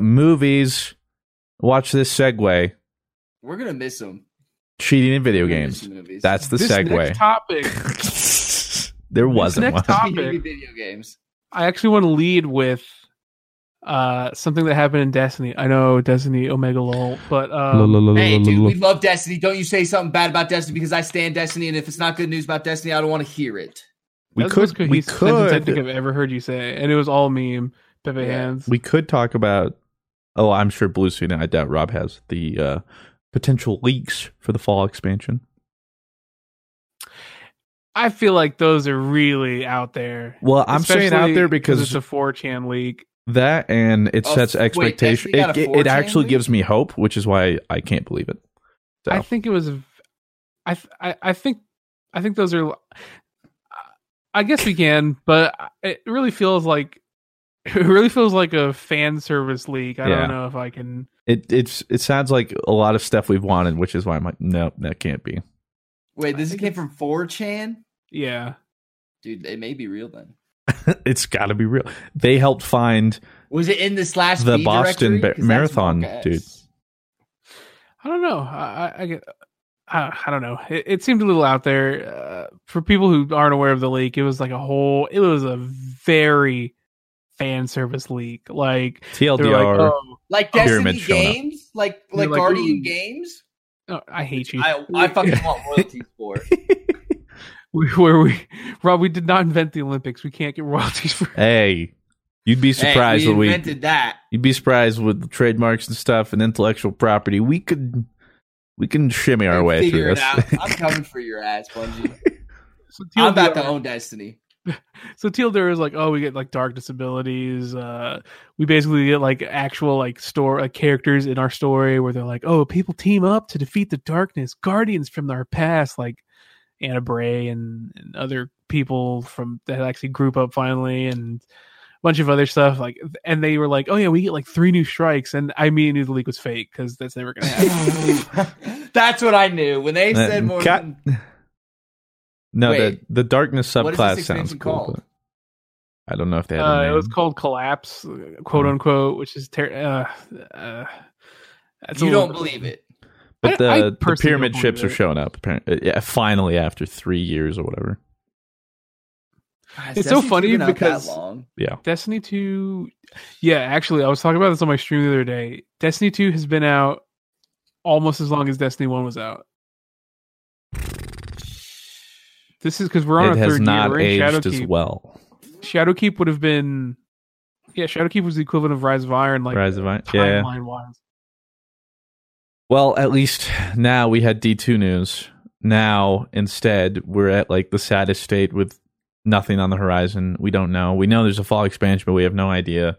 movies. Watch this segue. We're gonna miss them. Cheating in video games. That's the this segue. next topic. [LAUGHS] there wasn't next one. topic- Cheating in video games. I actually want to lead with uh something that happened in Destiny. I know Destiny Omega lol, but um, Hey, dude, we love Destiny. Don't you say something bad about Destiny because I stand Destiny, and if it's not good news about Destiny, I don't want to hear it. We that's could, we cohesive sentence I think I've ever heard you say, and it was all meme. Pepe Yeah. hands. we could talk about. Oh, I'm sure Blue Sea. I doubt Rob has the uh, potential leaks for the fall expansion. I feel like those are really out there. Well, I'm saying out there because it's a 4chan leak. that and it Oh, sets wait, expectation. Destiny It, it, it actually leak? gives me hope, which is why I can't believe it. So, I think it was. I I I think I think those are. I guess we can, but it really feels like [LAUGHS] it really feels like a fan service leak. I Yeah. don't know if I can. it it's it sounds like a lot of stuff we've wanted, which is why I'm like, no, that can't be. Wait, this came from 4chan? Yeah, Dude, it may be real then. [LAUGHS] it's got to be real. They helped find Was it in the slash The B Boston? Ba- Marathon, Mark dude. I don't know. I I, I get. I, I don't know. It, it seemed a little out there uh, for people who aren't aware of the leak. It was like a whole. It was a very fan service leak. Like they TLDR. like, oh, Like Destiny showing games? Like like like, Guardian ooh. games? oh, I hate you. I, I [LAUGHS] fucking want royalties for it. [LAUGHS] we, where we Rob, we did not invent the Olympics. We can't get royalties for. Hey, you'd be surprised hey, we what we invented that. you'd be surprised with trademarks and stuff and intellectual property. We could we can shimmy our way through this. I'm [LAUGHS] coming for your ass, Bungie. So I'm about to own Destiny. [LAUGHS] So Teal'c is like, oh, we get like dark disabilities. Uh, we basically get like actual like store like characters in our story where they're like, oh, people team up to defeat the darkness, guardians from our past, like Ana Bray and, and other people from that actually group up finally, and a bunch of other stuff. Like, and they were like, oh yeah, we get like three new strikes, and I mean knew the leak was fake because that's never gonna happen. [LAUGHS] That's what I knew when they said more. cut. Than, No, Wait. the the darkness What is subclass this sounds cool. called? but I don't know if they had. uh, a it was called Collapse, quote Oh. unquote, which is ter- uh, uh, that's you don't believe it. But the, I the pyramid don't ships are showing up. Apparently, yeah, finally after three years or whatever. God, It's so funny been out that because- Yeah, Destiny 2 Yeah, actually I was talking about this on my stream the other day. Destiny 2 has been out almost as long as Destiny 1 was out. This is because we're on it has third not year. We're in aged as Shadowkeep. well. Shadowkeep would have been yeah, Shadowkeep was the equivalent of Rise of Iron, like Rise of Iron, yeah. timeline wise. Well, at least now we had D two news. Now instead we're at like the saddest state with nothing on the horizon. We don't know. We know there's a fall expansion, but we have no idea.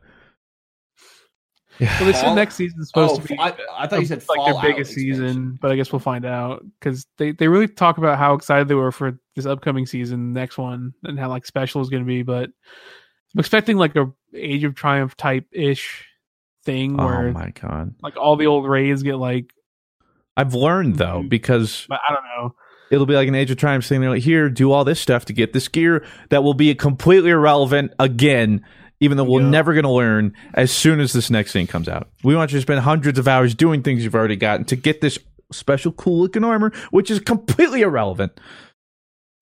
Well, they said Fall- next season's supposed Oh, to be I, I thought you said like their biggest expansion. season, but I guess we'll find out because they, they really talk about how excited they were for this upcoming season, next one, and how like special is going to be. But I'm expecting like a Age of Triumph type ish thing Oh where my god! like all the old raids get like, I've learned though Mhm. because but I don't know. it'll be like an Age of Triumph thing. They're like, here, do all this stuff to get this gear that will be completely irrelevant again, even though we're never going to learn as soon as this next thing comes out. We want you to spend hundreds of hours doing things you've already gotten to get this special cool looking armor, which is completely irrelevant.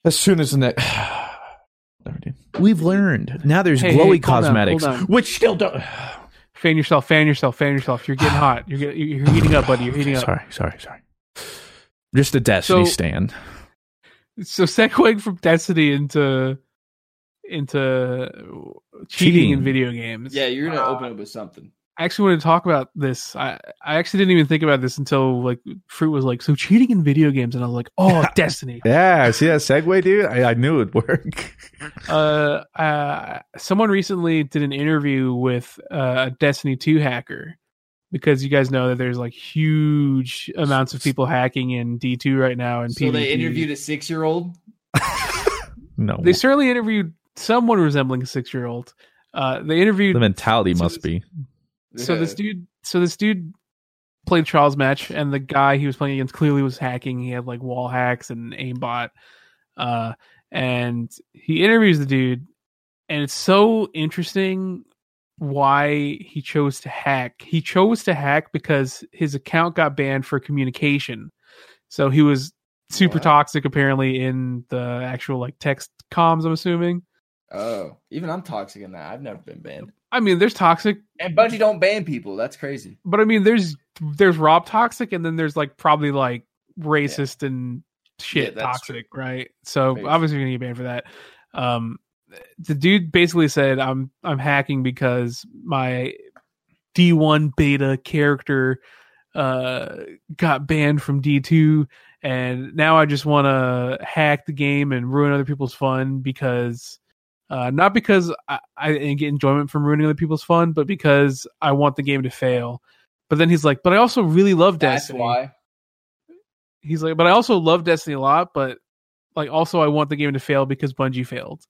As soon as the next. [SIGHS] We've learned. Now there's Hey, glowy hey, cosmetics, on. which still don't. Fan yourself, fan yourself, fan yourself. You're getting [SIGHS] hot. You're getting, you're heating up, buddy. You're heating up. Sorry, sorry, sorry. Just a Destiny So- stand. So segueing from Destiny into into cheating, Cheating. in video games. Yeah, you're gonna uh, open up with something. I actually wanted to talk about this. I, I actually didn't even think about this until like Fruit was like, so cheating in video games, and I was like, oh, Destiny. [LAUGHS] Yeah, see that segue, dude? I, I knew it'd work. uh, uh, someone recently did an interview with uh, a Destiny 2 hacker because you guys know that there's like huge amounts of people hacking in D2 right now. And So they interviewed a six year old. [LAUGHS] no, They certainly interviewed someone resembling a six year old. Uh, they interviewed the mentality So must be. so this dude so this dude played Charles match and the guy he was playing against clearly was hacking. He had like wall hacks and aimbot. Uh and he interviews the dude and it's so interesting why he chose to hack. He chose to hack because his account got banned for communication. So he was super Wow. toxic apparently in the actual like text comms, I'm assuming. Oh, even I'm toxic in that. I've never been banned. I mean, there's toxic And Bungie don't ban people. That's crazy. but I mean, there's there's Rob toxic, and then there's like probably like racist and shit Yeah, toxic, right? So Maybe. obviously you're gonna get banned for that. Um, the dude basically said, "I'm I'm hacking because my D1 beta character uh got banned from D2 and now I just want to hack the game and ruin other people's fun because uh not because I, I get enjoyment from ruining other people's fun but because I want the game to fail. But then he's like, but I also really love That's Destiny. why. He's like, but I also love Destiny a lot, but like also I want the game to fail because Bungie failed.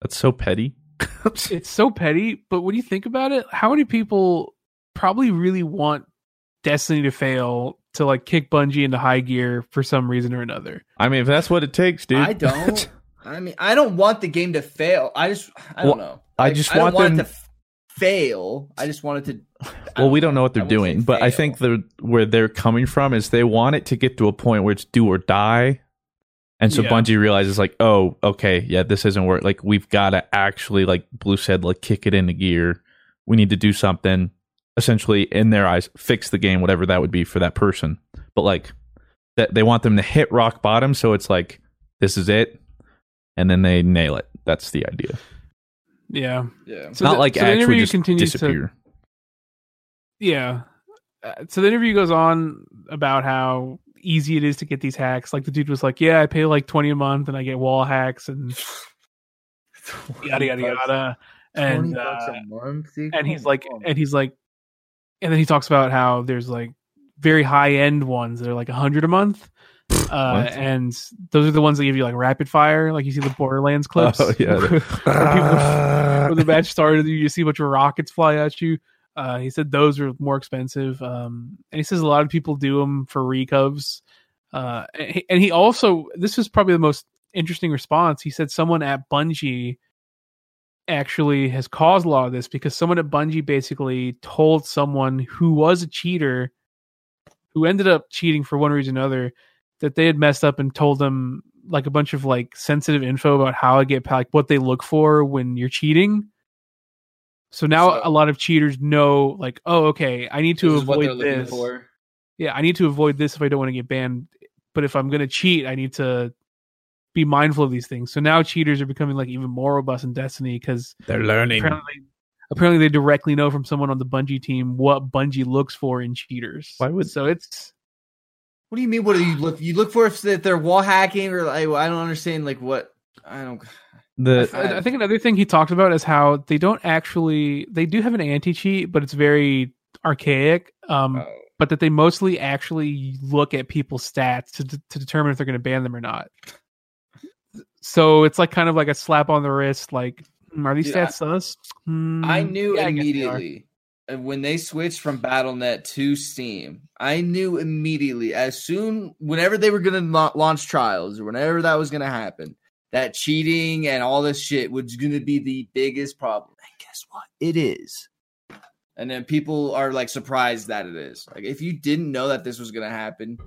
That's so petty. [LAUGHS] It's so petty, but when you think about it, how many people probably really want Destiny to fail to like kick Bungie into high gear for some reason or another? I mean, if that's what it takes, dude. I don't. [LAUGHS] I mean, I don't want the game to fail. I just, I don't Well, know. I Like, just I don't want want them- it to fail. I just want it to. [LAUGHS] well, we don't know what they're I won't say doing, but I think the where they're coming from is they want it to get to a point where it's do or die. And so Yeah. Bungie realizes like, oh, okay, yeah, this isn't work. Like we've got to actually, like Blue said, like kick it into gear. We need to do something. Essentially, in their eyes, fix the game, whatever that would be for that person. But like that, they want them to hit rock bottom, so it's like this is it, and then they nail it. That's the idea. Yeah. Yeah. So Not the- like so the actually interview just continues to- Yeah. Uh, so the interview goes on about how easy it is to get these hacks. Like the dude was like, "Yeah, I pay like twenty a month and I get wall hacks and [LAUGHS] yada yada yada." And uh, and he's like, and he's like, and then he talks about how there's like very high end ones that are like a hundred a month. Uh, and those are the ones that give you like rapid fire, like you see the Borderlands clips. Oh, [LAUGHS] yeah. [LAUGHS] where people- when the match started, you see a bunch of rockets fly at you. Uh, he said those are more expensive, um, and he says a lot of people do them for recovs. Uh, and he- and he also, this is probably the most interesting response. He said someone at Bungie actually has caused a lot of this because someone at Bungie basically told someone who was a cheater, who ended up cheating for one reason or another, that they had messed up and told them like a bunch of like sensitive info about how to get like what they look for when you're cheating. So now So- a lot of cheaters know like, oh, okay, I need to This is what avoid this. for. Yeah, I need to avoid this if I don't want to get banned. But if I'm going to cheat, I need to be mindful of these things. So now cheaters are becoming like even more robust in Destiny because They're learning. apparently apparently they directly know from someone on the Bungie team what Bungie looks for in cheaters. Why would- so it's What do you mean? What do you look? You look for if they're wall hacking or like I don't understand. Like what? I don't. The I, I think another thing he talked about is how they don't actually they do have an anti cheat, but it's very archaic. Um, Oh. but that they mostly actually look at people's stats to to determine if they're going to ban them or not. So it's like kind of like a slap on the wrist. Like, hmm, are these Dude, stats sus? I knew yeah, I guess they are. immediately when they switched from Battle.net to Steam. I knew immediately as soon whenever they were going to launch trials or whenever that was going to happen that cheating and all this shit was going to be the biggest problem. And guess what? It is. And then people are like surprised that it is. Like if you didn't know that this was going to happen,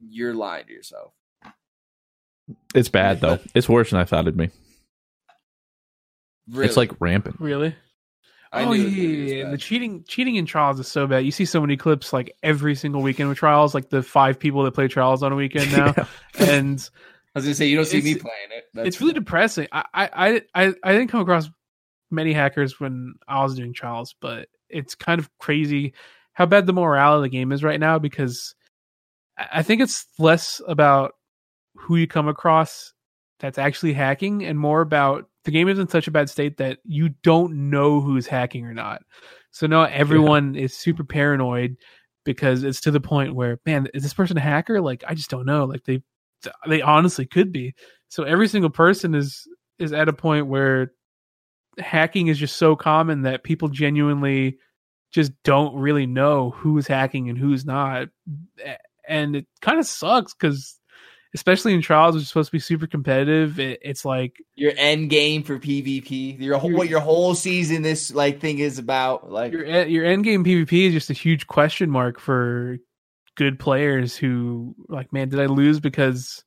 you're lying to yourself. it's bad though. [LAUGHS] It's worse than I thought it'd be. Really. It's like rampant. Really? I oh yeah, it was gonna be yeah, yeah. the cheating cheating in trials is so bad. You see so many clips like every single weekend with trials, like the five people that play trials on a weekend [LAUGHS] now, [LAUGHS] and I was gonna say you don't see me playing it. That's it's really depressing. I, I I I didn't come across many hackers when I was doing trials, but it's kind of crazy how bad the morale of the game is right now because I think it's less about who you come across that's actually hacking and more about the game is in such a bad state that you don't know who's hacking or not. So now everyone is super paranoid because it's to the point where, man, is this person a hacker? Like, I just don't know. Like they, they honestly could be. So every single person is is at a point where hacking is just so common that people genuinely just don't really know who's hacking and who's not, and it kind of sucks because. Especially in trials, which is supposed to be super competitive. It, it's like Your end game for PvP. Your whole what your whole season this like thing is about. Like your e- your end game PvP is just a huge question mark for good players who like, man, did I lose because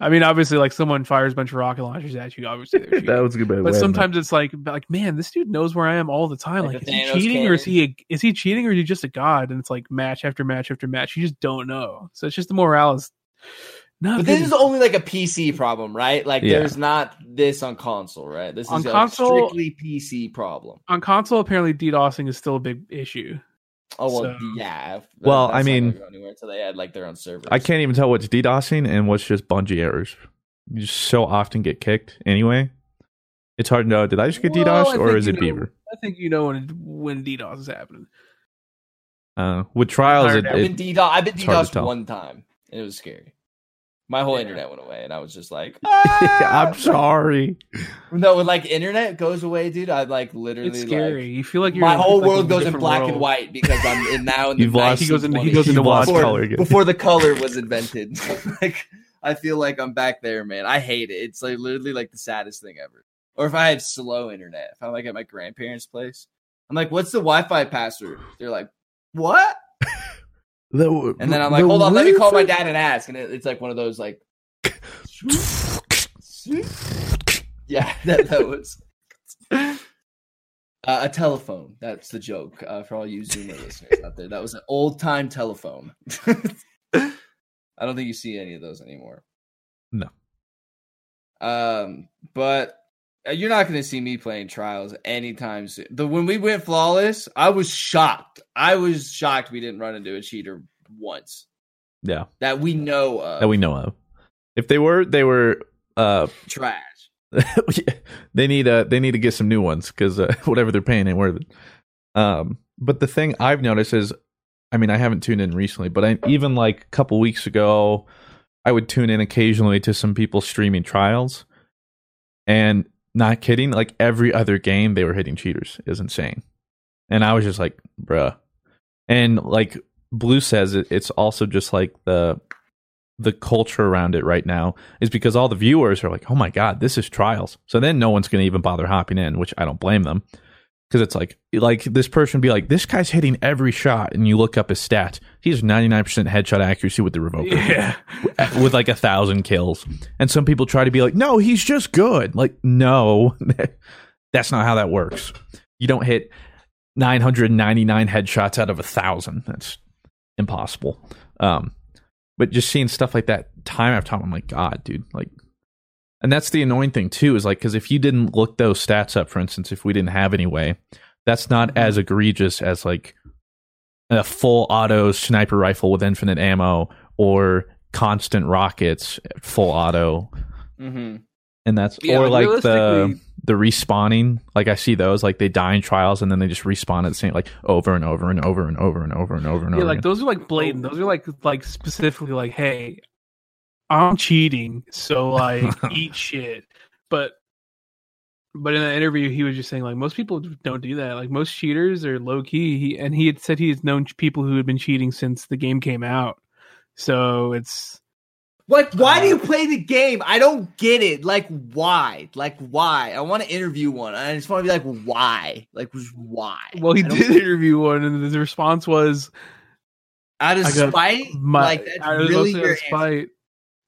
I mean, obviously, like someone fires a bunch of rocket launchers at you. Obviously, [LAUGHS] that was a good. way but weighing sometimes it's like, like, man, this dude knows where I am all the time. Like Like, a is he Thanos cheating or is he a, is he cheating or is he just a god? And it's like match after match after match. You just don't know. So it's just the morale is not. But this is only like a PC problem, right? Like Yeah. there's not this on console, right? This On is a console- strictly PC problem. on console. Apparently, DDoSing is still a big issue. Oh well, So- yeah. Well, I mean- gonna anywhere until they add like their own servers. I can't even tell what's DDoSing and what's just Bungie errors. You just so often get kicked anyway. It's hard to know. Did I just get Well, DDoS or is it know- Beaver? I think you know when it, when DDoS is happening. Uh, with trials, it, I've been it, DDoS. I've been it's DDoS one time, and it was scary. My whole Yeah. internet went away, and I was just like, [LAUGHS] I'm ah! sorry. no, when like internet goes away, dude, I like literally It's like, scary. you feel like you're my whole like, world goes in black and white because I'm in now in [LAUGHS] the You've lost- He goes into- he 1920s. goes into lost color again. before the [LAUGHS] color was invented. like I feel like I'm back there, man. I hate it. It's like literally like the saddest thing ever. Or if I had slow internet, if I'm like at my grandparents' place, I'm like, "What's the Wi-Fi password?" They're like, "What?" The- And then I'm like, the "Hold on, let me call my dad and ask." And it, it's like one of those like, [LAUGHS] yeah, [LAUGHS] that, that was [LAUGHS] uh, a telephone. That's the joke uh, for all you Zoomer listeners out there. That was an old time telephone. I don't think you see any of those anymore. No. Um, but you're not going to see me playing trials anytime soon. The when we went flawless, I was shocked. I was shocked we didn't run into a cheater once Yeah, that we know of. that we know of. If they were, they were. Uh, trash. [LAUGHS] they need uh they need to get some new ones because uh, [LAUGHS] whatever they're paying ain't worth it. Um, but the thing I've noticed is, I mean, I haven't tuned in recently, but I, even like a couple weeks ago, I would tune in occasionally to some people streaming trials, and not kidding, like every other game they were hitting cheaters. Is insane, and I was just like, bruh, and like Blue says, it, it's also just like the the culture around it right now is because all the viewers are like, "Oh my god, this is trials." So then no one's going to even bother hopping in, which I don't blame them because it's like like this person be like, "This guy's hitting every shot," and you look up his stats. He has ninety nine percent headshot accuracy with the revoker, Yeah. [LAUGHS] with like a thousand kills. And some people try to be like, "No, he's just good." Like, no, [LAUGHS] that's not how that works. You don't hit nine hundred ninety nine headshots out of a thousand. That's impossible. Um, but just seeing stuff like that time after time, I'm like, God, dude, like, and that's the annoying thing too, is like, because if you didn't look those stats up, for instance, if we didn't have anyway, that's not as egregious as like a full auto sniper rifle with infinite ammo or constant rockets, full auto, Mm-hmm. and that's Yeah, or like, like the the respawning. Like I see those, like they die in trials and then they just respawn at the same, like over and over and over and over and over and over and Yeah, over. like again. those are like blatant. Those are like like specifically like, hey, I'm cheating, so like [LAUGHS] eat shit. But but in that interview, he was just saying like most people don't do that. Like most cheaters are low key. He, and he had said he has known people who had been cheating since the game came out. So it's Like, why do uh, you play the game? I don't get it. Like, why? Like, why? I want to interview one. I just want to be like, why? Like, just why? well, he did interview one, and his response was, out of I got spite. "My, like, that's I was really your of answer. spite."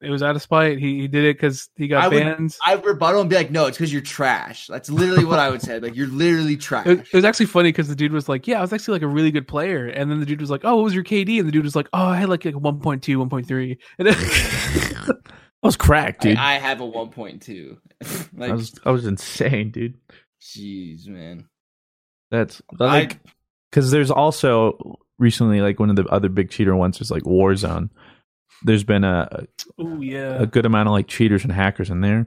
It was out of spite. He he did it because he got I would- banned. I would rebuttal and be like, no, it's because you're trash. That's literally what I would say. Like, you're literally [LAUGHS] trash. It, it was actually funny because the dude was like, "Yeah, I was actually like a really good player," and then the dude was like, "Oh, what was your KD?" And the dude was like, "Oh, I had like, like 1.2, 1.3." And then, [LAUGHS] I was cracked, dude. I, I have a 1.2. [LAUGHS] like, I was I was insane, dude. jeez, man. That's like because there's also recently like one of the other big cheater ones is like Warzone. There's been a Oh yeah. a good amount of like cheaters and hackers in there.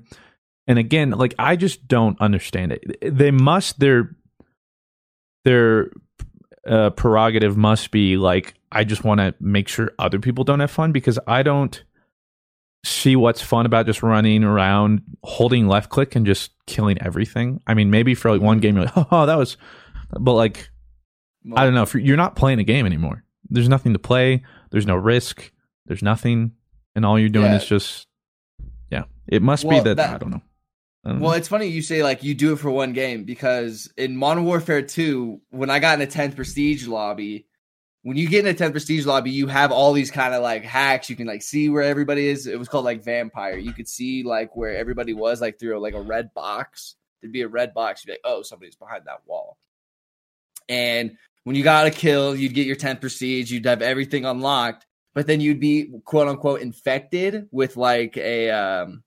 And again, like I just don't understand it. They must their their uh, prerogative must be like I just want to make sure other people don't have fun because I don't see what's fun about just running around holding left click and just killing everything. I mean, maybe for like one game you're like, [LAUGHS] oh, that was, but like I don't know. If you're- you're not playing a game anymore, there's nothing to play. There's no risk. There's nothing, and all you're doing Yeah. is just, yeah. It must Well, be that, that- I don't know. I don't Well, know. it's funny you say like you do it for one game because in Modern Warfare 2, when I got in a 10th prestige lobby, when you get in a 10th prestige lobby, you have all these kind of like hacks. You can like see where everybody is. It was called like vampire. You could see like where everybody was like through like a red box. There'd be a red box. You'd be like, oh, somebody's behind that wall. And when you got a kill, you'd get your 10th prestige. You'd have everything unlocked, but then you'd be quote unquote infected with like a um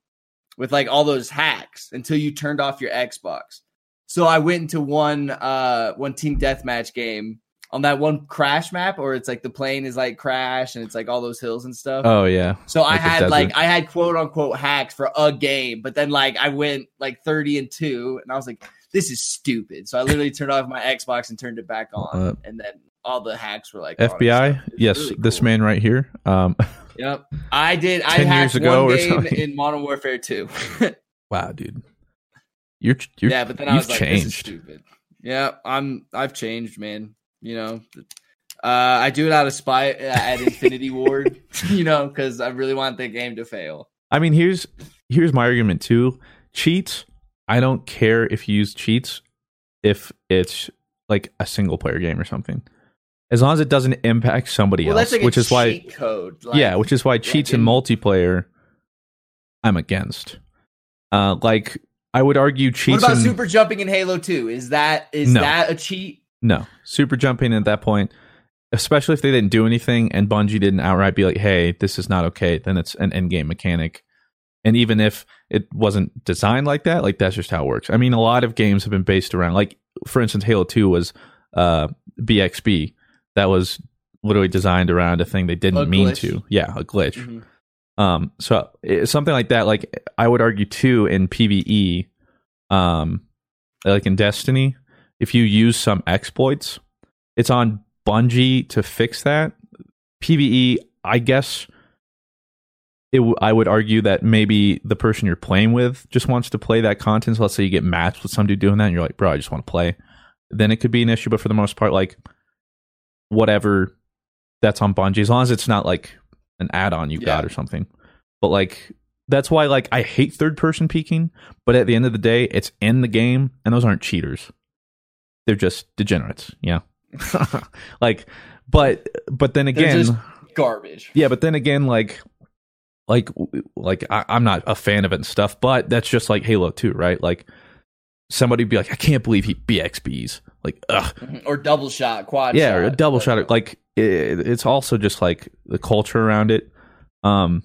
with like all those hacks until you turned off your Xbox. So I went into one uh one team deathmatch game on that one crash map, or it's like the plane is like crash and it's like all those hills and stuff. oh yeah. so I like the had like. I had quote unquote hacks for a game, but then like I went like thirty and two, and I was like, this is stupid. So I literally turned off my Xbox and turned it back on, Uh, and then all the hacks were like FBI. stuff. It was Yes, really this cool. man right here. Um, [LAUGHS] Yep, I did. I 10 hacked years ago one game in Modern Warfare two. [LAUGHS] wow, dude. You're, you're yeah, but then I was like, this is changed. stupid. Yeah, I'm. I've changed, man. You know, uh, I do it out of spite uh, at Infinity Ward. [LAUGHS] You know, because I really want the game to fail. I mean, here's here's my argument too. Cheats. I don't care if you use cheats if it's like a single player game or something. As long as it doesn't impact somebody Well, else, like which is why code. Like, yeah, which is why cheats in in- multiplayer I'm against. Uh like I would argue cheats. What about in, super jumping in Halo Two? Is that is No. that a cheat? No, super jumping at that point, especially if they didn't do anything and Bungie didn't outright be like, "Hey, this is not okay," then it's an end-game mechanic. And even if it wasn't designed like that, like that's just how it works. I mean, a lot of games have been based around, like for instance, Halo Two was uh, BXB. That was literally designed around a thing they didn't mean to. Yeah, a glitch. Mhm. Um, so something like that, like I would argue too in PVE, um, like in Destiny, if you use some exploits, it's on Bungie to fix that. PVE, I guess, it w- I would argue that maybe the person you're playing with just wants to play that content. So let's say you get matched with some dude doing that, and you're like, bro, I just want to play. Then it could be an issue, but for the most part, like whatever that's on Bungie, as long as it's not like an add-on you got or something. But like that's why like I hate third person peeking, but at the end of the day, it's in the game and those aren't cheaters. They're just degenerates, yeah. [LAUGHS] like but but then again just garbage. yeah, but then again like like like I, I'm not a fan of it and stuff, but that's just like Halo 2, right? Like somebody be like, I can't believe he BXBs. Like, ugh. Or double shot, quad. Yeah, shot, or a double shot. whatever. Like it, it's also just like the culture around it. Um,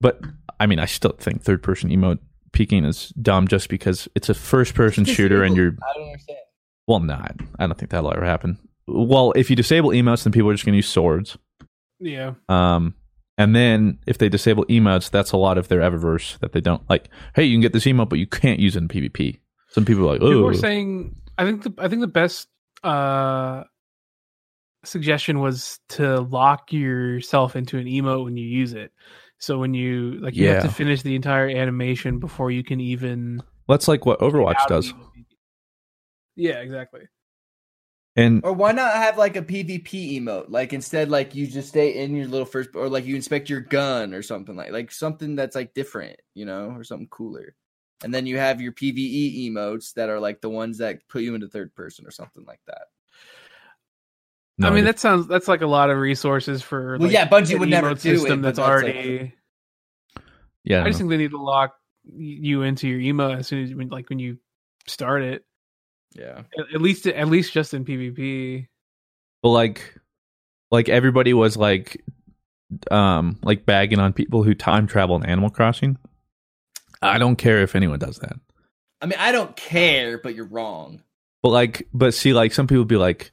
but I mean, I still think third person emote peeking is dumb just because it's a first person shooter and you're I don't understand. well, not. I don't think that'll ever happen. Well, if you disable emotes, then people are just going to use swords. Yeah. Um, and then if they disable emotes, that's a lot of their Eververse that they don't like. Hey, you can get this emote, but you can't use it in PvP. Some people are like, People oh, were saying I think the I think the best uh suggestion was to lock yourself into an emote when you use it. So when you like you have to finish the entire animation before you can even that's like what Overwatch does. Yeah, exactly. And Or why not have like a PvP emote? Like instead, like you just stay in your little first, or like you inspect your gun or something like like something that's like different, you know, or something cooler. And then you have your PVE emotes that are like the ones that put you into third person or something like that. no, I mean, that sounds that's like a lot of resources for. Well, like, yeah, Bungie an would never do it, system but that's that's, like- already. yeah, I just think they need to lock you into your emote as soon as when, like when you start it. Yeah. At, at least at least just in PvP. but like like everybody was like um like bagging on people who time travel in animal crossing i don't care if anyone does that I mean, I don't care, but you're wrong. But like, but see, like some people be like,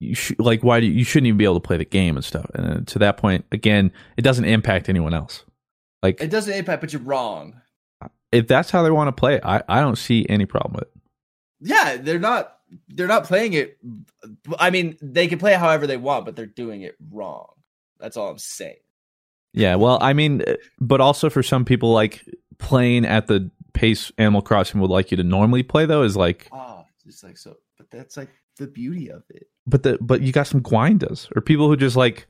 you sh- like why do you, you shouldn't even be able to play the game and stuff. And to that point, again, it doesn't impact anyone else. Like It doesn't impact, but you're wrong. if that's how they want to play it, I I don't see any problem with it. Yeah, they're not. They're not playing it. I mean, they can play it however they want, but they're doing it wrong. That's all I'm saying. Yeah, well, I mean, uh, but also for some people, like playing at the pace Animal Crossing would like you to normally play, though, is like, Oh, just like so. But that's like the beauty of it. but the but you got some gwindas or people who just like,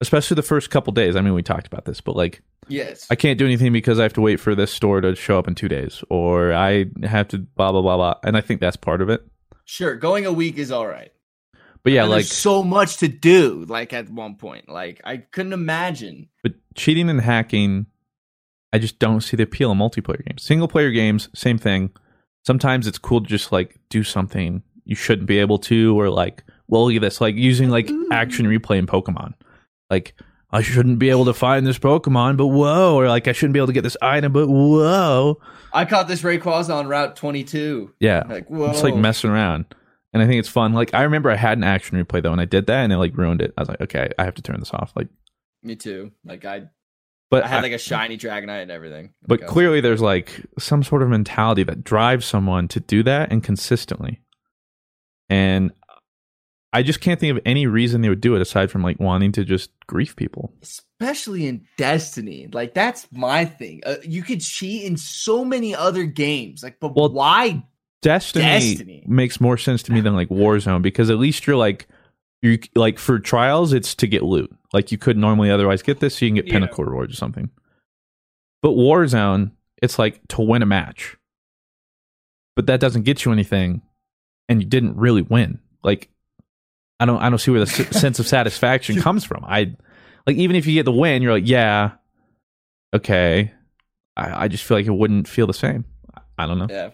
especially the first couple days. I mean, we talked about this, but like, Yes. I can't do anything because I have to wait for this store to show up in two days, or I have to blah blah blah blah. And I think that's part of it. sure, going a week is all right. But yeah, And like, there's so much to do. Like at one point, like I couldn't imagine. but cheating and hacking, I just don't see the appeal in multiplayer games. Single player games, same thing. Sometimes it's cool to just like do something you shouldn't be able to, or like, well, look at this, like using like mm. action replay in Pokemon. Like, I shouldn't be able to find this Pokemon, but whoa, or like I shouldn't be able to get this item, but whoa. I caught this Rayquaza on Route 22. Yeah. Like whoa. It's like messing around. And I think it's fun. Like I remember I had an action replay though, and I did that and it like ruined it. I was like, okay, I have to turn this off. Like Me too. Like I, but I had like a shiny Dragonite and everything. But Like, clearly, there's like some sort of mentality that drives someone to do that and consistently. And I just can't think of any reason they would do it aside from like wanting to just grief people. especially in Destiny. Like that's my thing. Uh, you could cheat in so many other games. Like, but Well, why? Destiny, Destiny. makes more sense to me than like Warzone because at least you're like you like for trials it's to get loot. Like you couldn't normally otherwise get this, so you can get Yeah. pinnacle rewards or something. But Warzone, it's like to win a match. But that doesn't get you anything, and you didn't really win. Like I don't I don't see where the s- [LAUGHS] sense of satisfaction comes from. I like even if you get the win, you're like, yeah, okay. I, I just feel like it wouldn't feel the same. I don't know. Yeah,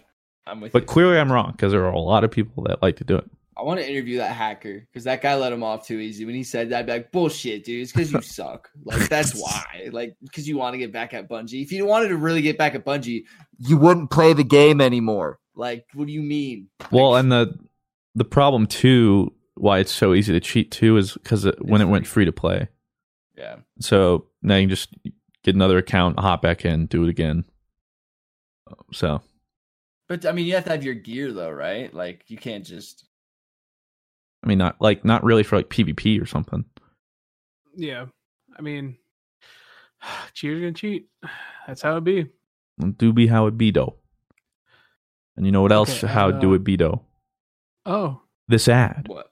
I'm with But you. clearly, I'm wrong because there are a lot of people that like to do it. I want to interview that hacker because that guy let him off too easy. When he said that, I'd be like, bullshit, dude. It's because you [LAUGHS] suck. Like that's why. Like because you want to get back at Bungie. If you wanted to really get back at Bungie, you wouldn't play the game anymore. Like, what do you mean? Well, and the the problem too, why it's so easy to cheat too, is because it, when it went free to play. Yeah. So now you can just get another account, hop back in, do it again. So But I mean, you have to have your gear though, right? Like you can't just. I mean, not like not really for like PvP or something. Yeah. I mean, [SIGHS] cheaters gonna cheat. [SIGHS] That's how it be. Do be how it be though. And you know what else? Okay, how and, do uh, it be though? Oh. This ad. What?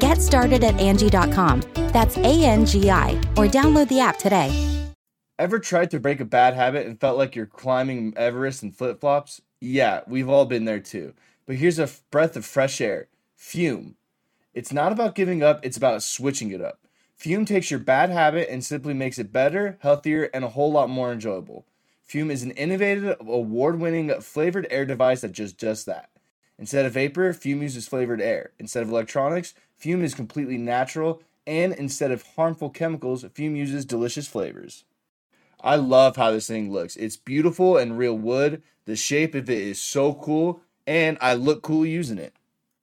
Get started at Angi.com. That's A N G I, or download the app today. Ever tried to break a bad habit and felt like you're climbing Everest in flip flops? Yeah, we've all been there too. But here's a breath of fresh air Fume. It's not about giving up, it's about switching it up. Fume takes your bad habit and simply makes it better, healthier, and a whole lot more enjoyable. Fume is an innovative, award winning flavored air device that just does that. Instead of vapor, Fume uses flavored air. Instead of electronics, Fume is completely natural. And instead of harmful chemicals, Fume uses delicious flavors. I love how this thing looks. It's beautiful and real wood. The shape of it is so cool, and I look cool using it.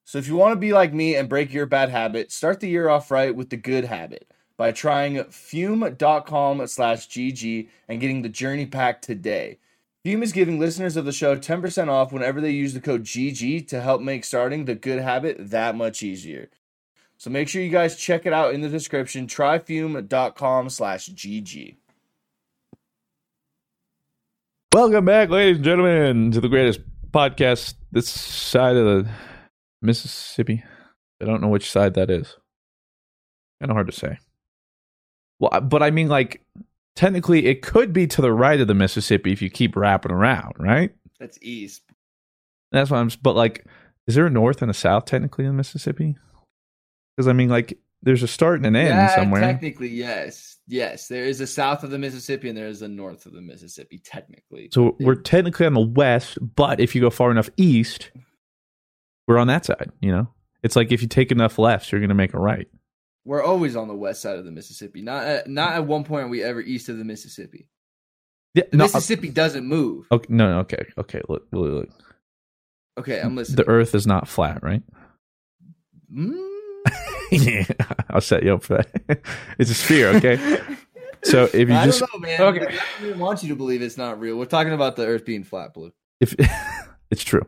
So if you want to be like me and break your bad habit, start the year off right with the good habit by trying fume.com slash GG and getting the journey pack today. Fume is giving listeners of the show 10% off whenever they use the code GG to help make starting the good habit that much easier. So make sure you guys check it out in the description. Tryfume.com slash GG. Welcome back, ladies and gentlemen, to the greatest podcast this side of the Mississippi. I don't know which side that is. Kind of hard to say. Well, but I mean, like, technically, it could be to the right of the Mississippi if you keep wrapping around, right? That's east. That's what I'm. But like, is there a north and a south technically in Mississippi? Because I mean, like, there's a start and an end Yeah, somewhere. Technically, yes, yes. There is a south of the Mississippi and there is a north of the Mississippi. Technically, So we're technically on the west, but if you go far enough east, we're on that side. You know, it's like if you take enough lefts, you're going to make a right. we're always on the west side of the Mississippi. Not at, not at one point are we ever east of the Mississippi. Yeah, The no, Mississippi doesn't move. okay, no, no, okay, okay. Look, look, look. Okay, I'm listening. The Earth is not flat, right? Mm? [LAUGHS] yeah, I'll set you up for that. [LAUGHS] it's a sphere, okay. So if you I just don't know, man. Okay. The government wants you to believe it's not real. We're talking about the Earth being flat, blue. if [LAUGHS] it's true,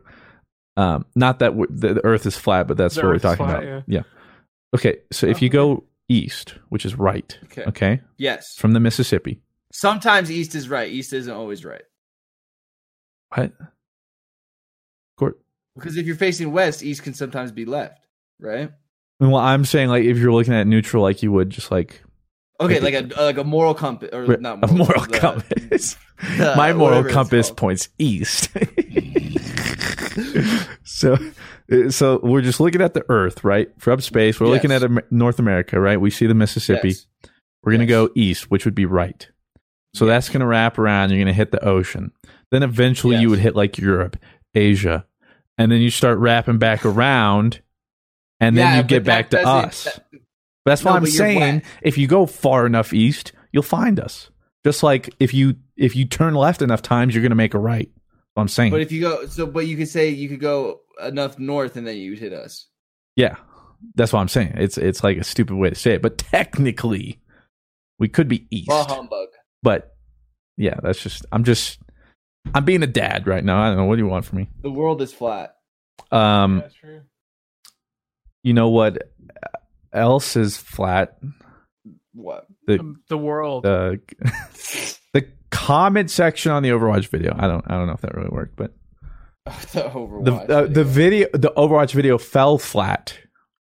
um, not that w- the, the Earth is flat, but that's The what we're talking flat, about. Yeah. Okay, so if you go east, which is right, Okay. okay, Yes. from the Mississippi, Sometimes east is right. East isn't always right. what? Court. Because if you're facing west, east can sometimes be left, right? Well, I'm saying like if you're looking at neutral, like you would just like Okay, Like a like a moral compass or not a moral, moral the- compass. the- [LAUGHS] My moral compass points east. [LAUGHS] so, uh, so we're just looking at the Earth, right? From space, we're looking at North America, right? We see the Mississippi. Yes. We're gonna Yes. go east, which would be right. So that's gonna wrap around. You're gonna hit the ocean. Then eventually you would hit like Europe, Asia, and then you start wrapping back around, and then Yeah, you get back to us. that- That's No, why I'm saying west. if you go far enough east, you'll find us. Just like if you if you turn left enough times, you're gonna make a right. That's what I'm saying. But if you go, so but you could say you could go enough north and then you'd hit us. yeah, that's what I'm saying. It's it's like a stupid way to say it, but technically, we could be east. Bah humbug. But yeah, that's just I'm just I'm being a dad right now. I don't know what do you want from me. The world is flat. Um, That's true. You know what else is flat? What? The Um, the world. the [LAUGHS] the comment section on the Overwatch video. I don't I don't know if that really worked, but [LAUGHS] the Overwatch. the uh, the video the Overwatch video fell flat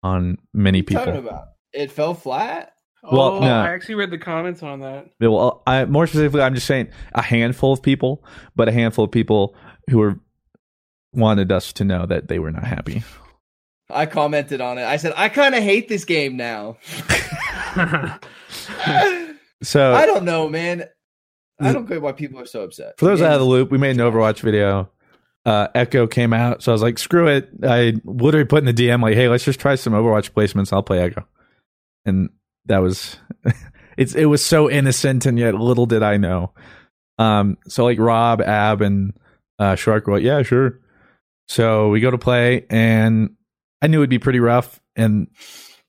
on many What people. about? It fell flat. well, oh, no. I actually read the comments on that. Yeah, Well, I, more specifically, I'm just saying a handful of people, but a handful of people who were wanted us to know that they were not happy. I commented on it. I said I kind of hate this game now. [LAUGHS] So I don't know, man. I don't get why people are so upset. for those The out of the loop, we made an Overwatch video. Uh, Echo came out, so I was like, "Screw it!" I literally put in the DM like, "Hey, let's just try some Overwatch placements. I'll play Echo," and that was [LAUGHS] it's it was so innocent, and yet little did I know. Um, so like Rob, Ab, and uh, Shark were like, "Yeah, sure." So we go to play, and I knew it'd be pretty rough, and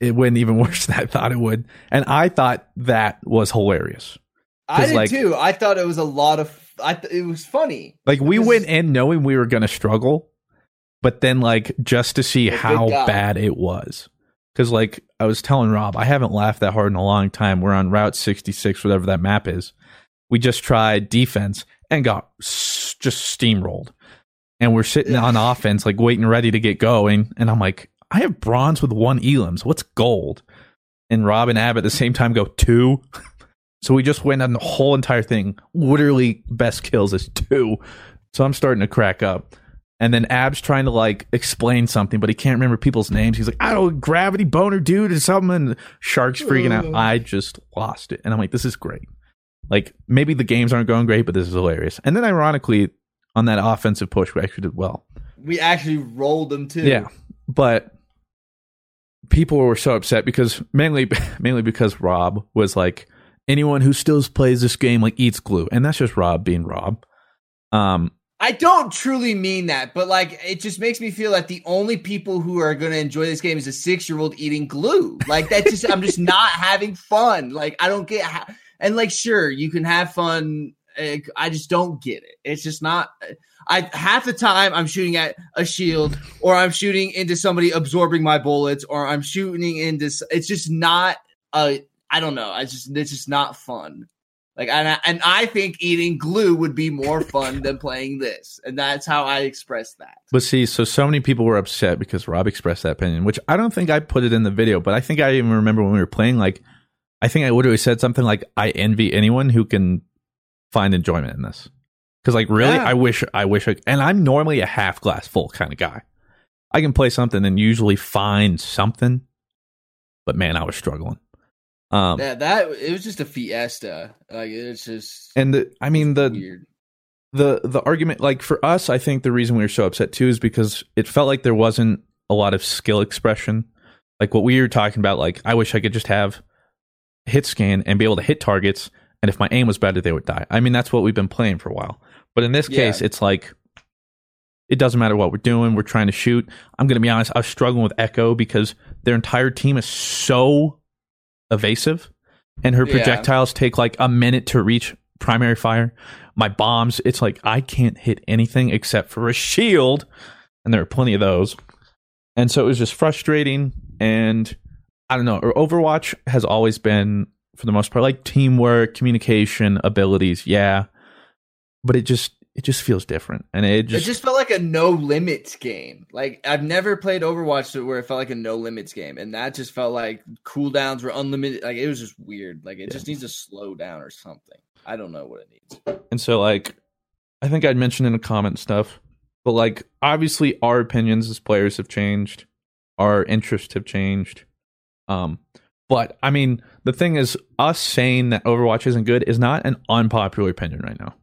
it went even [LAUGHS] worse than I thought it would. And I thought that was hilarious. I did like- too. I thought it was a lot of. I th- it was funny. Like we Because- went in knowing we were going to struggle, but then like just to see how bad it was. Cuz like I was telling Rob, I haven't laughed that hard in a long time. We're on route 66 whatever that map is. We just tried defense and got s- just steamrolled. And we're sitting on [LAUGHS] offense like waiting ready to get going and I'm like, I have bronze with one elims. What's gold? And Rob and Ab at the same time go two. [LAUGHS] So we just went on the whole entire thing. Literally, best kills is two. So I'm starting to crack up. And then Ab's trying to like explain something, but he can't remember people's names. He's like, I don't gravity boner dude or something. And Shark's freaking out. I just lost it. And I'm like, this is great. Like maybe the games aren't going great, but this is hilarious. And then ironically, on that offensive push, we actually did well. We actually rolled them too. Yeah, but people were so upset because mainly [LAUGHS] mainly because Rob was like anyone who still plays this game like eats glue, and that's just Rob being Rob. Um, I don't truly mean that, but like it just makes me feel like the only people who are going to enjoy this game is a six year old eating glue. Like that's just I'm just not [LAUGHS] having fun. Like I don't get how, and like sure you can have fun. Eh, I just don't get it. It's just not. I half the time I'm shooting at a shield, or I'm shooting into somebody absorbing my bullets, or I'm shooting into. It's just not. Uh, I don't know. I just it's just not fun. Like and I, and I think eating glue would be more fun than playing this, and that's how I express that. but see, so so many people were upset because Rob expressed that opinion, which I don't think I put it in the video, but I think I even remember when we were playing. Like, I think I literally said something like, "I envy anyone who can find enjoyment in this." Because like really, Yeah. I wish I wish I and I'm normally a half glass full kind of guy. I can play something and usually find something, but man, I was struggling. Um, that that it was just a fiesta. Like it's just and the, I mean the weird. the the argument like for us, I think the reason we were so upset too is because it felt like there wasn't a lot of skill expression. Like what we were talking about, like I wish I could just have hit scan and be able to hit targets, and if my aim was better, they would die. I mean, that's what we've been playing for a while. But in this Yeah. case, it's like it doesn't matter what we're doing. We're trying to shoot. I'm going to be honest. I was struggling with Echo because their entire team is so evasive, and her Yeah. projectiles take like a minute to reach primary fire. My bombs, it's like I can't hit anything except for a shield, and there are plenty of those. And so it was just frustrating. And I don't know. Overwatch has always been, for the most part, like teamwork, communication, abilities. Yeah, but it just it just feels different, and it just, it just felt like a no limits game. Like I've never played Overwatch where it felt like a no limits game, and that just felt like cooldowns were unlimited. Like it was just weird. Like it just needs to slow down or something. I don't know what it needs. And so, like, I think I'd mentioned in the comment stuff, but like, obviously, our opinions as players have changed, our interests have changed. Um, but I mean, the thing is, us saying that Overwatch isn't good is not an unpopular opinion right now.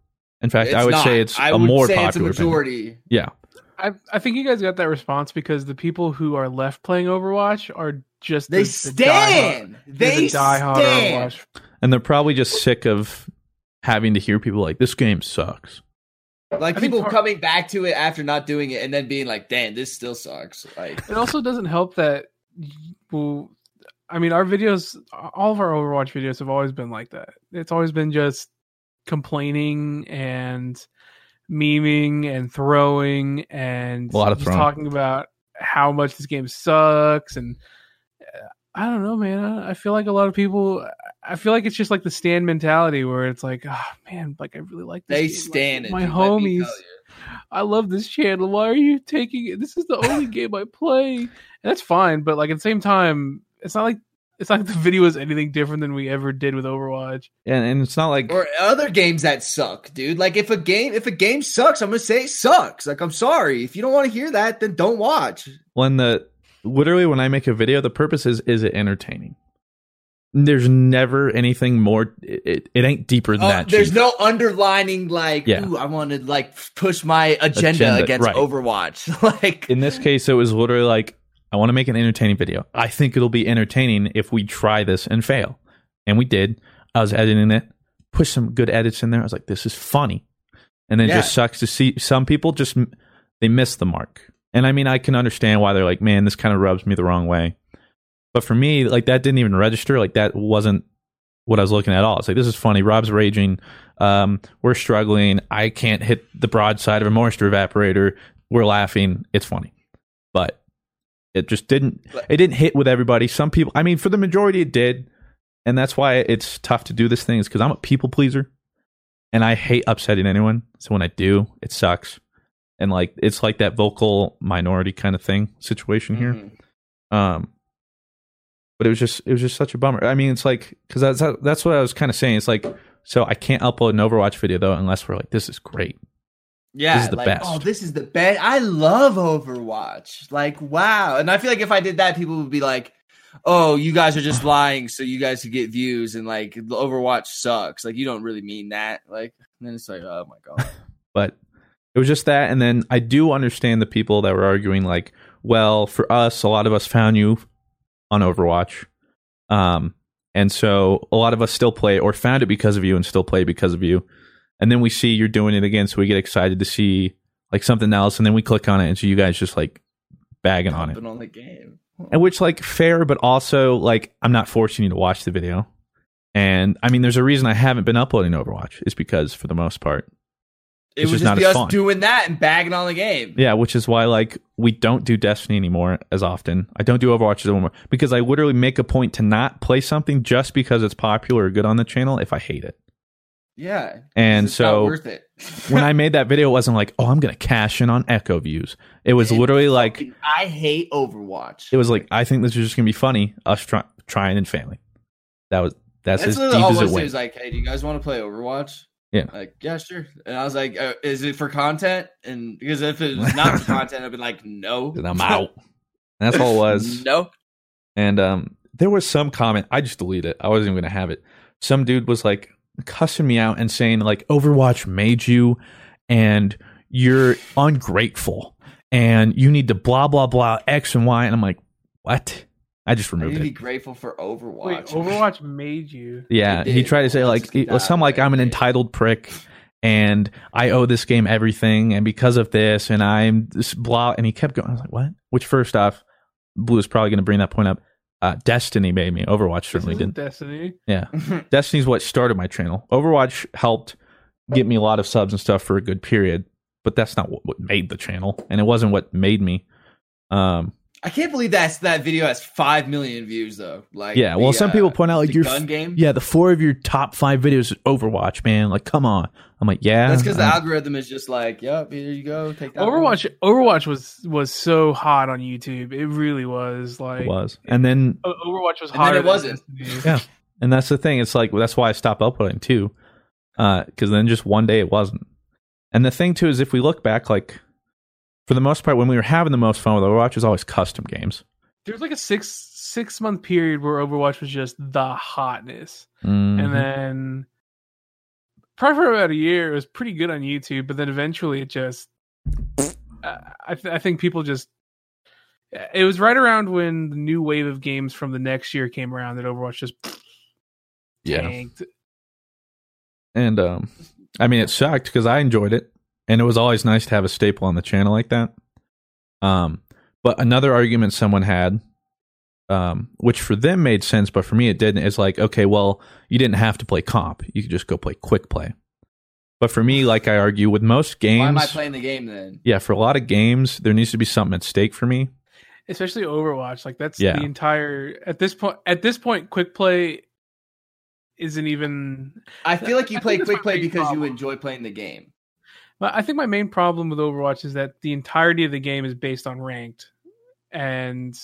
In fact, I would not. say it's I a would more say popular it's a opinion. Yeah, I I think you guys got that response because the people who are left playing Overwatch are just They the, the stand. diehard- They the diehard stand. Overwatch. and they're probably just sick of having to hear people like, "This game sucks." Like I people part- coming back to it after not doing it and then being like, "Damn, this still sucks." Like It also doesn't help that, well, I mean, our videos, all of our Overwatch videos have always been like that. It's always been just complaining and memeing and throwing and A lot of just throwing. talking about how much this game sucks and uh, I don't know, man. I I feel like a lot of people. I feel like it's just like the stand mentality where it's like, oh man, like I really like this they game. Stand it. my dude, homies. I love this channel. Why are you taking it? This is the only [LAUGHS] game I play. And that's fine, but like at the same time, it's not like it's not like the [LAUGHS] video is anything different than we ever did with Overwatch. And and it's not like Or other games that suck, dude. Like if a game if a game sucks, I'm gonna say it sucks. Like I'm sorry. If you don't want to hear that, then don't watch. when the literally when I make a video, the purpose is is it entertaining. There's never anything more. It, it, it ain't deeper than Uh, that. there's Chief. no underlining like, Yeah. ooh, I want to like push my agenda, Agenda, against right. Overwatch. [LAUGHS] like in this case, it was literally like, I want to make an entertaining video. I think it'll be entertaining if we try this and fail. And we did. I was editing it, pushed some good edits in there. I was like, this is funny. And then it Yeah. just sucks to see some people just, they miss the mark. And I mean, I can understand why they're like, man, this kind of rubs me the wrong way. But for me, like that didn't even register. Like that wasn't what I was looking at at all. It's like, this is funny. Rob's raging. Um, we're struggling. I can't hit the broadside of a moisture evaporator. We're laughing. It's funny. But it just didn't it didn't hit with everybody. Some people I mean, for the majority it did. And that's why it's tough to do this thing, is because I'm a people pleaser. And I hate upsetting anyone. So when I do, it sucks. And like it's like that vocal minority kind of thing situation here. mhm. Um, but it was just it was just such a bummer. I mean, it's like because that's that's what I was kind of saying. It's like so I can't upload an Overwatch video though unless we're like this is great. Yeah, This is the like, best. Oh, this is the best. I love Overwatch. Like wow. And I feel like if I did that, people would be like, "Oh, you guys are just lying so you guys could get views." And like Overwatch sucks. Like you don't really mean that. Like and then it's like, oh my god. [LAUGHS] But it was just that, and then I do understand the people that were arguing like, well, for us, a lot of us found you on Overwatch, um, and so a lot of us still play or found it because of you and still play because of you. And then we see you're doing it again, so we get excited to see like something else, and then we click on it, and so you guys just like bagging on it. On the game. and which like fair but also like i'm not forcing you to watch the video and i mean there's a reason i haven't been uploading overwatch is because for the most part It was just just us doing that and bagging on the game. yeah which is why like we don't do destiny anymore as often i don't do overwatch anymore because i literally make a point to not play something just because it's popular or good on the channel if i hate it Yeah. And It's so worth it. when i [LAUGHS] made that video it wasn't like oh i'm gonna cash in on echo views it was literally like I hate Overwatch. it was like i think this is just gonna be funny us try- trying and failing that was that's, That's as deep all as it was went was like, hey, do you guys want to play Overwatch? Yeah. Like, yeah, sure. And I was like, uh, is it for content? And because if it was not for [LAUGHS] content, I'd be like, no. and I'm out. And that's all it [LAUGHS] was. no. And um, there was some comment. I just deleted it. I wasn't even going to have it. Some dude was like cussing me out and saying like Overwatch made you and you're ungrateful and you need to blah blah blah X and Y. And I'm like, what? I just I need removed to be grateful for Overwatch. Wait, Overwatch made you. Yeah, he tried to say like Let's keep it was some like way. I'm an entitled prick and I owe this game everything and because of this and I'm this blah and he kept going. I was like, what? Which first off, Blue is probably going to bring that point up. Uh, Destiny made me. Overwatch certainly isn't did. Destiny. Yeah, [LAUGHS] Destiny's what started my channel. Overwatch helped get me a lot of subs and stuff for a good period, but that's not what, what made the channel, and it wasn't what made me. Um, I can't believe that that video has five million views though. Like, yeah, well, the, some uh, people point out like your gun game. Yeah, the four of your top five videos is Overwatch, man. Like, come on. I'm like, yeah, that's because the algorithm is just like, yep, here you go, take that. one. Overwatch. Overwatch was was so hot on YouTube. It really was. Like it was, and then Overwatch was hot. it wasn't. yeah, and that's the thing. It's like that's why I stopped uploading too, because then just one day it wasn't. And the thing too is, if we look back, like for the most part, when we were having the most fun with Overwatch, it was always custom games. There was like a six six month period where Overwatch was just the hotness, Mhm. and then probably for about a year it was pretty good on YouTube. But then eventually it just, uh, I th- I think people just. It was right around when the new wave of games from the next year came around that Overwatch just yeah, tanked. and um, I mean, it sucked because I enjoyed it, and it was always nice to have a staple on the channel like that. Um, but another argument someone had, um, which for them made sense, but for me it didn't, is like, okay, well, you didn't have to play comp; you could just go play quick play. But for me, like I argue with most games, Why am I playing the game then? yeah, for a lot of games, there needs to be something at stake for me. especially Overwatch. Like that's Yeah. the entire at this point. At this point, quick play isn't even. I feel like you I play quick play main because you enjoy playing the game. But I think my main problem with Overwatch is that the entirety of the game is based on ranked, and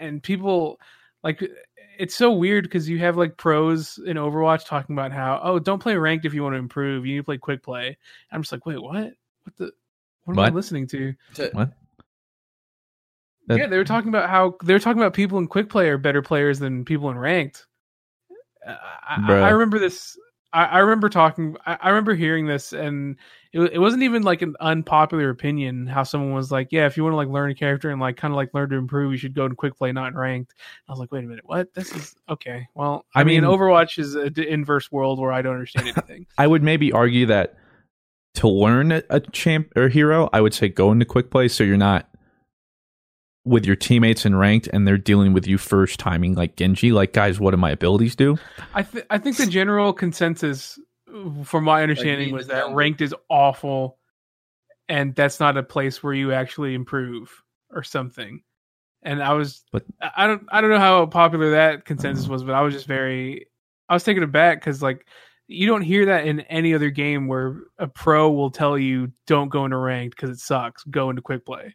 and people like it's so weird because you have like pros in Overwatch talking about how oh don't play ranked if you want to improve you need to play quick play. I'm just like wait what what the what am I listening to? To- What? That- yeah, they were talking about how they were talking about people in quick play are better players than people in ranked. Uh, I, I, I remember this. I, I remember talking. I, I remember hearing this, and it, it wasn't even like an unpopular opinion. How someone was like, "Yeah, if you want to like learn a character and like kind of like learn to improve, you should go to quick play, not in ranked." I was like, "Wait a minute, what? This is okay." Well, I, I mean, mean- Overwatch is an inverse world where I don't understand [LAUGHS] anything. I would maybe argue that to learn a, a champ or hero, I would say go into quick play so you're not with your teammates in ranked and they're dealing with you first timing like Genji. Like, guys, what do my abilities do? I th- I think the general consensus, from my understanding, being was that ranked is awful, and that's not a place where you actually improve or something. And I was, But- I I don't, I don't know how popular that consensus was, but I was just very, I was taken aback because like you don't hear that in any other game where a pro will tell you don't go into ranked because it sucks, go into quick play.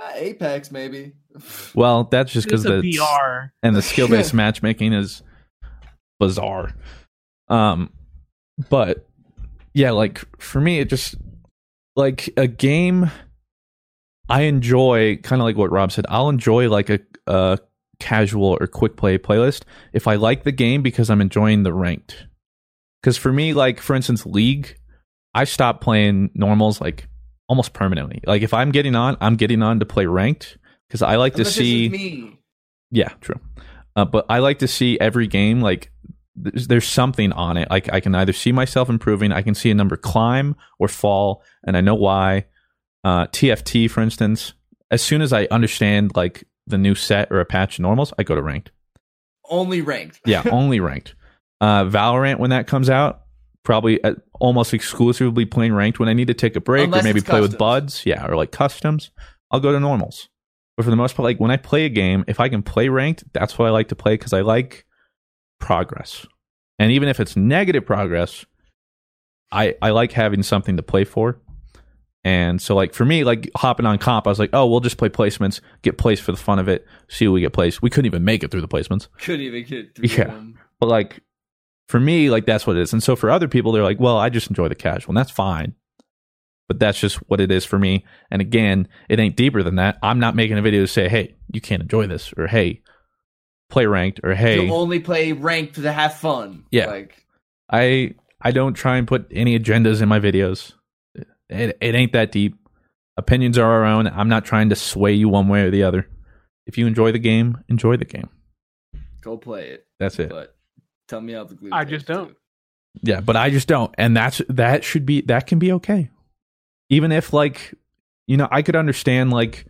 Uh, Apex maybe. [LAUGHS] Well, that's just because the BR. and the [LAUGHS] skill based matchmaking is bizarre. Um, but yeah, like for me, it just like a game. I enjoy kind of like what Rob said. I'll enjoy like a, a casual or quick play playlist if I like the game because I'm enjoying the ranked. Because for me, like for instance, League, I stopped playing normals like almost permanently. Like if I'm getting on, I'm getting on to play ranked because I like to Unless see. Yeah, true. Uh, but I like to see every game like there's, there's something on it. Like I can either see myself improving, I can see a number climb or fall, and I know why. Uh, TFT, for instance, as soon as I understand like the new set or a patch of normals, I go to ranked. Only ranked. [LAUGHS] Yeah, only ranked. Uh, Valorant when that comes out, probably uh, almost exclusively playing ranked. When I need to take a break Unless or maybe play with buds, yeah, or like customs, I'll go to normals. But for the most part, like when I play a game, if I can play ranked, that's what I like to play because I like progress. And even if it's negative progress, I I like having something to play for. And so, like for me, like hopping on comp, I was like, oh, we'll just play placements, get placed for the fun of it, see who we get placed. We couldn't even make it through the placements. Couldn't even get through Yeah. them. But like for me, like that's what it is. And so for other people, they're like, well, I just enjoy the casual, and that's fine. But that's just what it is for me. And again, it ain't deeper than that. I'm not making a video to say, hey, you can't enjoy this, or hey, play ranked or hey, You only play ranked to have fun. Yeah. Like I I don't try and put any agendas in my videos. It, it ain't that deep. Opinions are our own. I'm not trying to sway you one way or the other. If you enjoy the game, enjoy the game. go play it. That's it. But tell me how the glue. I just don't. too. Yeah, but I just don't, and that's that should be that can be okay. Even if like, you know, I could understand like,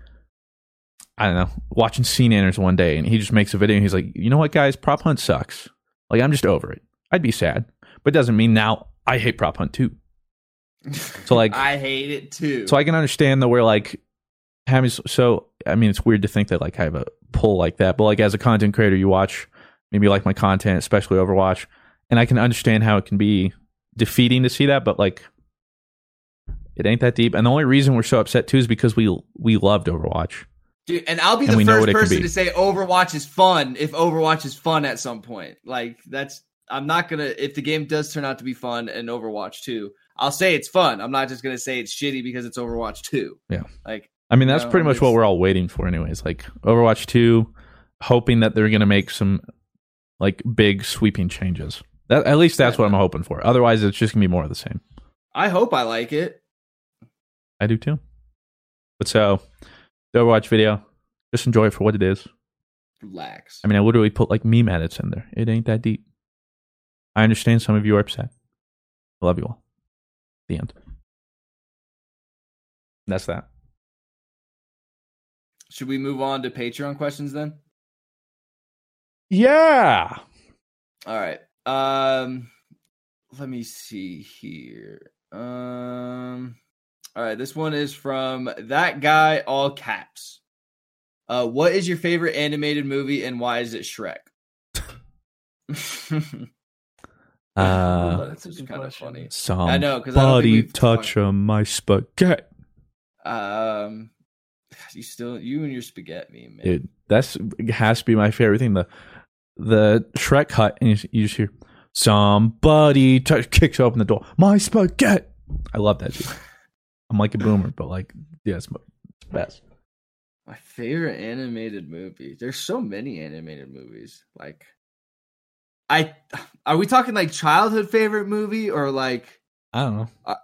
I don't know, watching Scene Anners one day, and he just makes a video, and he's like, you know what, guys, Prop Hunt sucks. Like, I'm just over it. I'd be sad, but it doesn't mean now I hate Prop Hunt too. So like, [LAUGHS] I hate it too. so I can understand that we're like having so I mean it's weird to think that like I have a pull like that, but like as a content creator, you watch maybe you like my content, especially Overwatch, and I can understand how it can be defeating to see that, but like it ain't that deep. And the only reason we're so upset too is because we we loved Overwatch. Dude, and I'll be And the first what it can person to say Overwatch is fun if Overwatch is fun at some point. Like that's I'm not gonna if the game does turn out to be fun and Overwatch 2, I'll say it's fun. I'm not just gonna say it's shitty because it's Overwatch 2. Yeah. Like I mean that's No, pretty much what we're all waiting for, anyways. Like Overwatch two, hoping that they're gonna make some like big sweeping changes. That, at least that's what I'm hoping for. Otherwise, it's just gonna be more of the same. I hope I like it. I do too. But so, the Overwatch video, just enjoy it for what it is. Relax. I mean, I literally put like meme edits in there. It ain't that deep. I understand some of you are upset. I love you all. The end. That's that. Should we move on to Patreon questions then? Yeah. All right. Um let me see here. Um all right, this one is from that guy all caps. Uh what is your favorite animated movie and why is it Shrek? [LAUGHS] Uh, [LAUGHS] that's That's a just kind of funny. somebody know, 'cause I don't think touch on my spaghetti. Um [SIGHS] you still you and your spaghetti meme, man. Dude, that's has to be my favorite thing. The the Shrek hut, and you, you just hear somebody touch, kicks open the door. My spaghetti. I love that shit. I'm like a boomer, but like, yeah, it's, best. My favorite animated movie. There's so many animated movies. Like I are we talking like childhood favorite movie or like I don't know. I,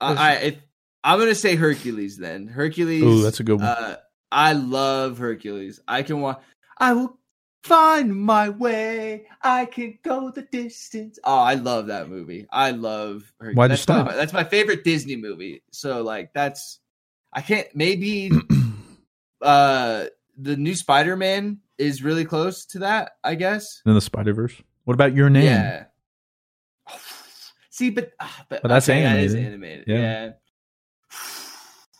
I if, I'm gonna say Hercules then. Hercules. Ooh, that's a good one. Uh, I love Hercules. I can watch. I will find my way. I can go the distance. Oh, I love that movie. I love Hercules. Why'd you that's, stop? my- that's my favorite Disney movie. So like that's I can't maybe [CLEARS THROAT] uh the new Spider-Man is really close to that, I guess. In the Spider Verse. What about your name? Yeah. [SIGHS] See, but ah, but, But that's okay, that is animated. animated. Yeah. Yeah.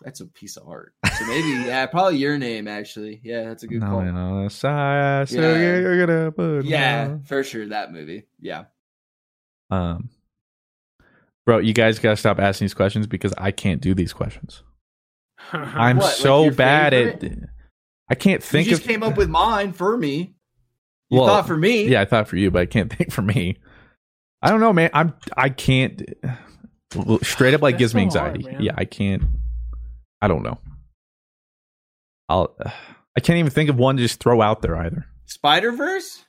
That's a piece of art. So maybe, [LAUGHS] yeah, probably your name actually. Yeah, that's a good No, call. no, side, so Yeah. you're gonna put Yeah, my- for sure. That movie. Yeah. Um, bro, you guys gotta stop asking these questions because I can't do these questions. [LAUGHS] I'm What, so your bad favorite? at. I can't think you just of. came up with mine for me. You Well, thought for me. Yeah, I thought for you, but I can't [LAUGHS] think for me. I don't know, man. I'm. I can't. [SIGHS] Straight up, like That's gives me so hard, anxiety. man. yeah, I can't. I don't know. I'll. I can't even think of one to just throw out there either. Spider Verse.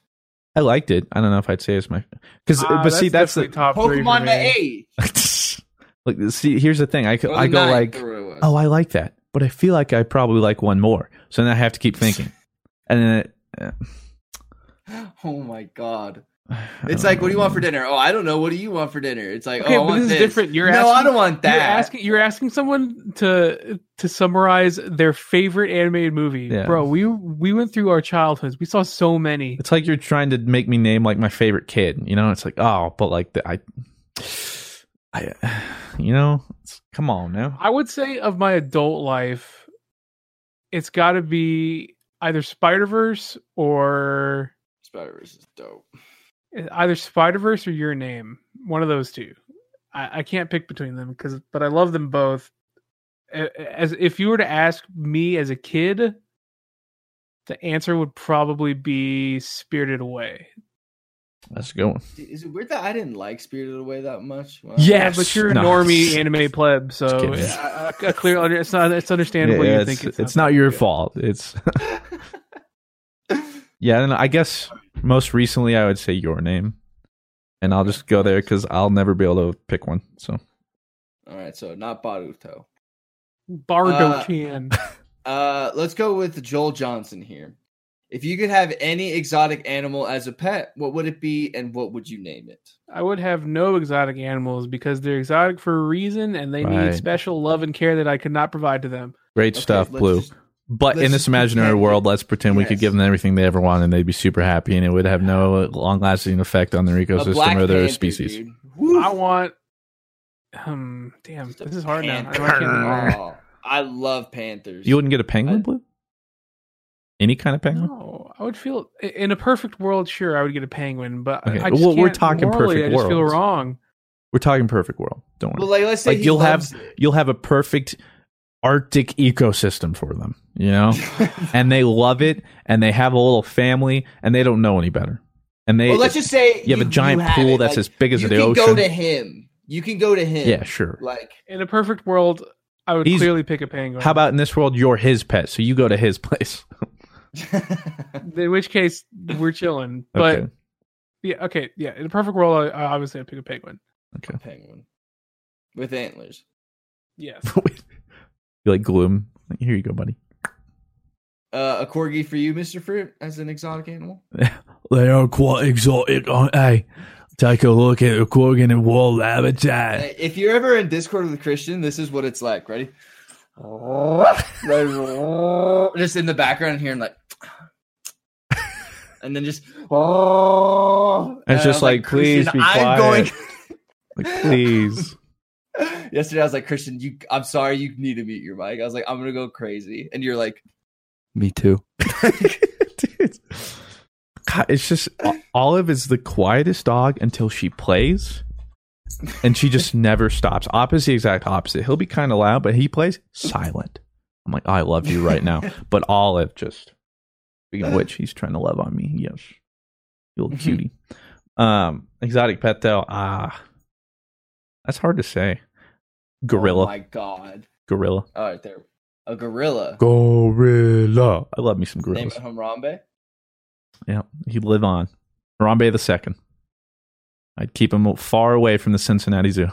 I liked it. I don't know if I'd say it's my because, Ah, but see, that's the top three Pokemon me. the eight. [LAUGHS] like. See, here's the thing. I co- I go like, or what it was. oh, I like that, but I feel like I probably like one more. So then I have to keep [LAUGHS] thinking, and then it, uh, Oh my god. I [LAUGHS] It's don't like, what do you want for dinner? Oh, I don't know. What do you want for dinner? It's like, Okay, oh, I want this is different. You're no, asking, I don't want that. You're asking, you're asking someone to to summarize their favorite animated movie, Yeah. bro. We we went through our childhoods. We saw so many. It's like you're trying to make me name like my favorite kid. You know, it's like, oh, but like the, I, I, [SIGHS] you know, it's, come on now. I would say of my adult life, it's got to be either Spider Verse or Spider Verse is dope. Either Spider Verse or Your Name. One of those two. I, I can't pick between them because, but I love them both. As if you were to ask me as a kid, the answer would probably be Spirited Away. That's a good one. Is it weird that I didn't like Spirited Away that much? Wow. Yeah. Yeah, but you're a [LAUGHS] No. normie anime pleb, so kidding. I, I, I clearly it's not it's understandable Yeah, you it's, think it's, not your good. fault. It's [LAUGHS] yeah, and I guess most recently I would say your name, and I'll just go there because I'll never be able to pick one. So All right, so not Baruto. Bardo Uh, Chan. [LAUGHS] Uh, let's go with Joel Johnson here. If you could have any exotic animal as a pet, what would it be, and what would you name it? I would have no exotic animals because they're exotic for a reason and they Right. need special love and care that I could not provide to them. great Okay, stuff, Blue. just- But let's in this imaginary world, let's pretend we could give them everything they ever want, and they'd be super happy, and it would have no long-lasting effect on their ecosystem or their panther, species. I want. Um, damn, Just this is hard now. I, panther. know I [LAUGHS] Oh, I love panthers. You wouldn't get a penguin, I- Blue? Any kind of penguin? No, I would feel in a perfect world. Sure, I would get a penguin, but Okay, I just well, we're talking morally, perfect I just feel wrong. We're talking perfect world. Don't worry. Well, like let's say like he you'll loves have it. you'll have a perfect arctic ecosystem for them you know [LAUGHS] and they love it and they have a little family and they don't know any better and they well, let's just say you have a giant have pool it. that's Like, as big as you the can ocean go to him. You can go to him. yeah sure Like In a perfect world, I would clearly pick a penguin. how about in this world you're his pet so you go to his [LAUGHS] place [LAUGHS] In which case, we're chilling. But okay yeah, okay, yeah. In a perfect world, I, I obviously I'd pick a penguin. okay penguin with antlers. Yes. You like gloom? Like, here you go buddy Uh, a corgi for you, Mister Fruit, as an exotic animal. [LAUGHS] they are quite exotic aren't they take a look at a corgi in wild habitat Uh, If you're ever in Discord with a Christian, this is what it's like. Ready? [LAUGHS] just in the background hearing like, and then just. [LAUGHS] It's And I just was like, please Christian, be I'm quiet. going. like please Yesterday, I was like, Christian, you. I'm sorry, you need to mute your mic. I was like, I'm gonna go crazy, and you're like, Me too. [LAUGHS] Dude. God, it's just Olive is the quietest dog until she plays, and she just never stops. Opposite, the exact opposite. He'll be kind of loud, but he plays silent. I'm like, I love you right now, [LAUGHS] but Olive just. Speaking of which, he's trying to love on me. Yes, you little cutie. Um, exotic pet though, ah, that's hard to say. Gorilla, Oh my god! gorilla, All right, there. A gorilla. gorilla. I love me some gorillas. Name gorillas. it Harambe. Yeah, he'd live on. Harambe the second. I'd keep him far away from the Cincinnati Zoo.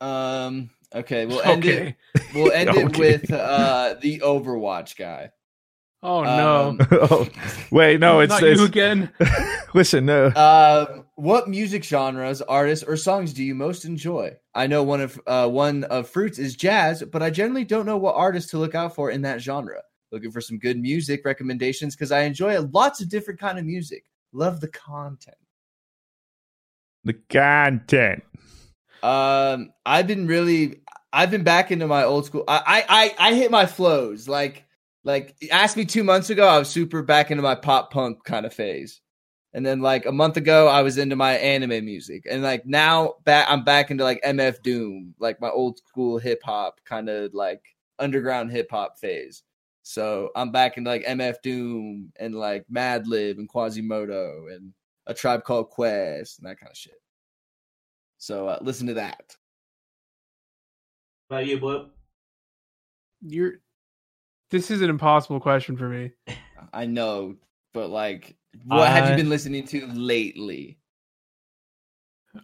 Um. Okay, we'll [LAUGHS] end it. We'll end it [LAUGHS] with uh the Overwatch guy. Oh no. Um, [LAUGHS] oh, wait, no, it's, Not it's you again. [LAUGHS] listen, no. Um, what music genres, artists, or songs do you most enjoy? I know one of uh, one of Fruits is jazz, but I generally don't know what artists to look out for in that genre. Looking for some good music recommendations because I enjoy lots of different kind of music. Love the content. the content. Um, I've been really, I've been back into my old school. I, I, I, I hit my flows. Like, like ask me two months ago, I was super back into my pop punk kind of phase, and then like a month ago, I was into my anime music, and like now back, I'm back into like MF Doom, like my old school hip hop kind of like underground hip hop phase. So I'm back into like MF Doom and like Madlib and Quasimoto and a tribe called Quest and that kind of shit. So uh, listen to that. About you, Blue? You're. This is an impossible question for me. I know, but like, what have you been listening to lately?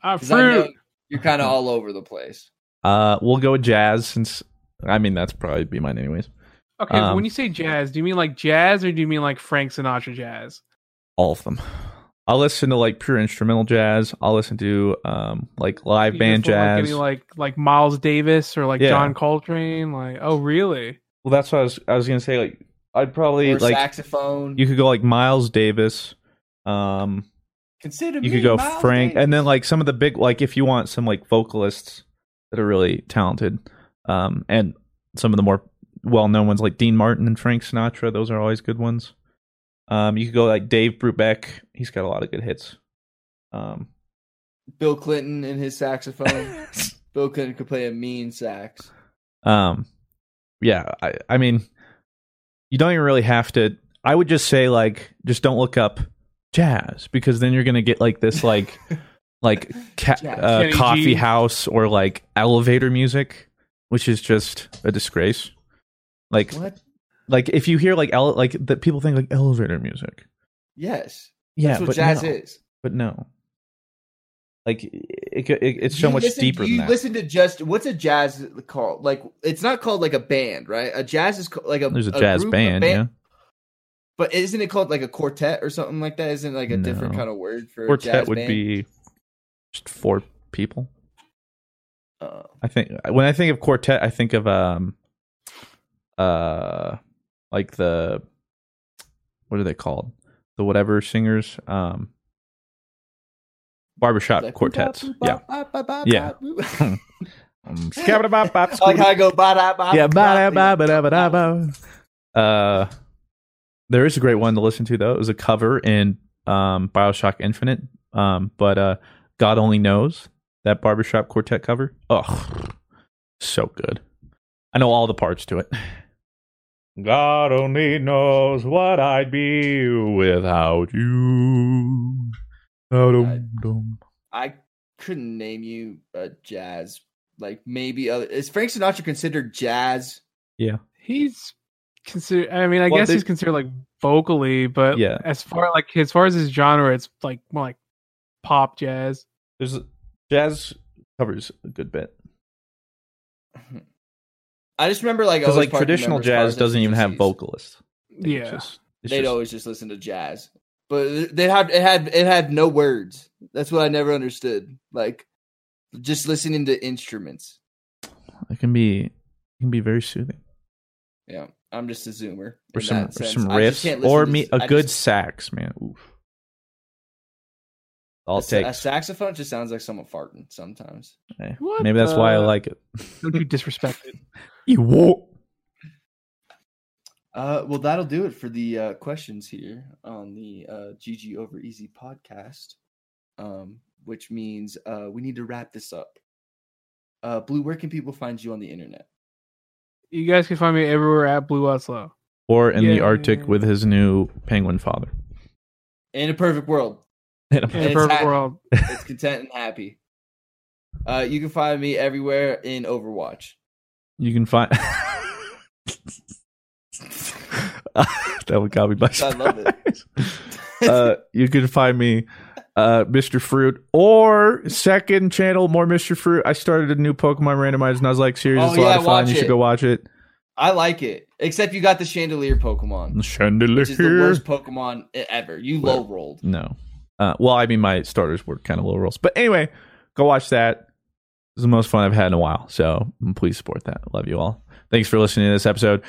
Uh, 'Cause I know fruit. you're kind of [LAUGHS] all over the place. Uh, we'll go with jazz since I mean that's probably be mine anyways. Okay, um, when you say jazz, do you mean like jazz or do you mean like Frank Sinatra jazz? All of them. I'll listen to like pure instrumental jazz. I'll listen to um like live You band just want, jazz. Like, any, like like Miles Davis or like Yeah. John Coltrane. Like, oh really? Well, that's what I was I was gonna say. Like I'd probably Or like saxophone. you could go like Miles Davis. Um, consider you could go Miles Frank, Davis. and then like some of the big like if you want some like vocalists that are really talented, um, and some of the more well known ones like Dean Martin and Frank Sinatra. Those are always good ones. Um, you could go like Dave Brubeck. He's got a lot of good hits. Um, Bill Clinton and his saxophone. [LAUGHS] Bill Clinton could play a mean sax. um, yeah, I, I mean, you don't even really have to. I would just say like, just don't look up jazz because then you're gonna get like this like [LAUGHS] like ca- Jazz. uh, coffee G. house or like elevator music, which is just a disgrace. Like What? like if you hear like ele- like that people think like elevator music. Yes. Yeah, That's what but jazz no. is. But no. Like it, it, it's so You much listen- deeper You than that. listen to just what's a jazz called? Like it's not called like a band, right? A jazz is ca- like a There's a jazz group, band, yeah. But isn't it called like a quartet or something like that? Isn't it like a different kind of word for a Quartet would band? be just four people. Uh, I think when I think of quartet, I think of um, uh, like the what are they called? The whatever singers, um, barbershop like, quartets. Yeah, Yeah. [LAUGHS] [LAUGHS] um, like how I go ba da ba. yeah, ba ba ba da ba da ba. Uh, there is a great one to listen to though. It was a cover in um Bioshock Infinite. Um, but uh, God only knows that barbershop quartet cover. Oh, so good. I know all the parts to it. [LAUGHS] God only knows what I'd be without you. Dum-dum. Uh, I couldn't name you a jazz. Like maybe other is Frank Sinatra considered jazz? Yeah, He's considered. I mean, I Well, guess they- he's considered like vocally, but Yeah. as far like as far as his genre, it's like more like pop jazz. there's jazz covers a good bit. I just remember like Because always like traditional jazz doesn't even have vocalists. It's Yeah. just- They'd just- always just listen to jazz, but they had it had it had no words. That's what I never understood. Like just listening to instruments. it can be it can be very soothing. Yeah, I'm just a zoomer. Or some that or some riffs can't or to- me a I good just- sax, man. Oof. All a, it sa- a saxophone just sounds like someone farting sometimes. Eh, What Maybe that's why I like it. Don't you disrespect it? [LAUGHS] You won't. Uh, well, that'll do it for the uh, questions here on the uh, GG Over Easy podcast. Um, which means uh, we need to wrap this up. Uh, Blue, where can people find you on the internet? You guys can find me everywhere at Blue Oslo. Or in the Arctic with his new penguin father. In a perfect world, In a- In a It's perfect happy. world. it's content and happy. Uh, you can find me everywhere in Overwatch. You can find [LAUGHS] [LAUGHS] that would got me by I love it. surprise. [LAUGHS] uh, you can find me, uh, Mr. Fruit, or second channel, more Mr. Fruit. I started a new Pokemon randomized Nuzlocke series. Oh, it's a lot of fun. You should go watch it. I like it, except you got the Chandelier Pokemon, Chandelier. which is the worst Pokemon ever. You Well, low rolled. No. Uh, well, I mean, my starters were kind of low rolls. But anyway, go watch that. It's the most fun I've had in a while. So please support that. Love you all. Thanks for listening to this episode.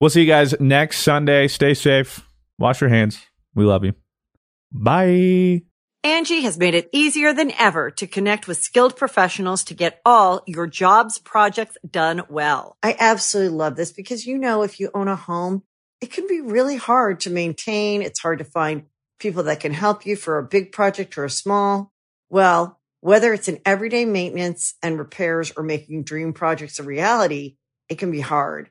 We'll see you guys next Sunday. Stay safe. Wash your hands. We love you. Bye. Angi has made it easier than ever to connect with skilled professionals to get all your jobs projects done well. I absolutely love this because, you know, if you own a home, it can be really hard to maintain. It's hard to find people that can help you for a big project or a small. Well, whether it's in everyday maintenance and repairs or making dream projects a reality, it can be hard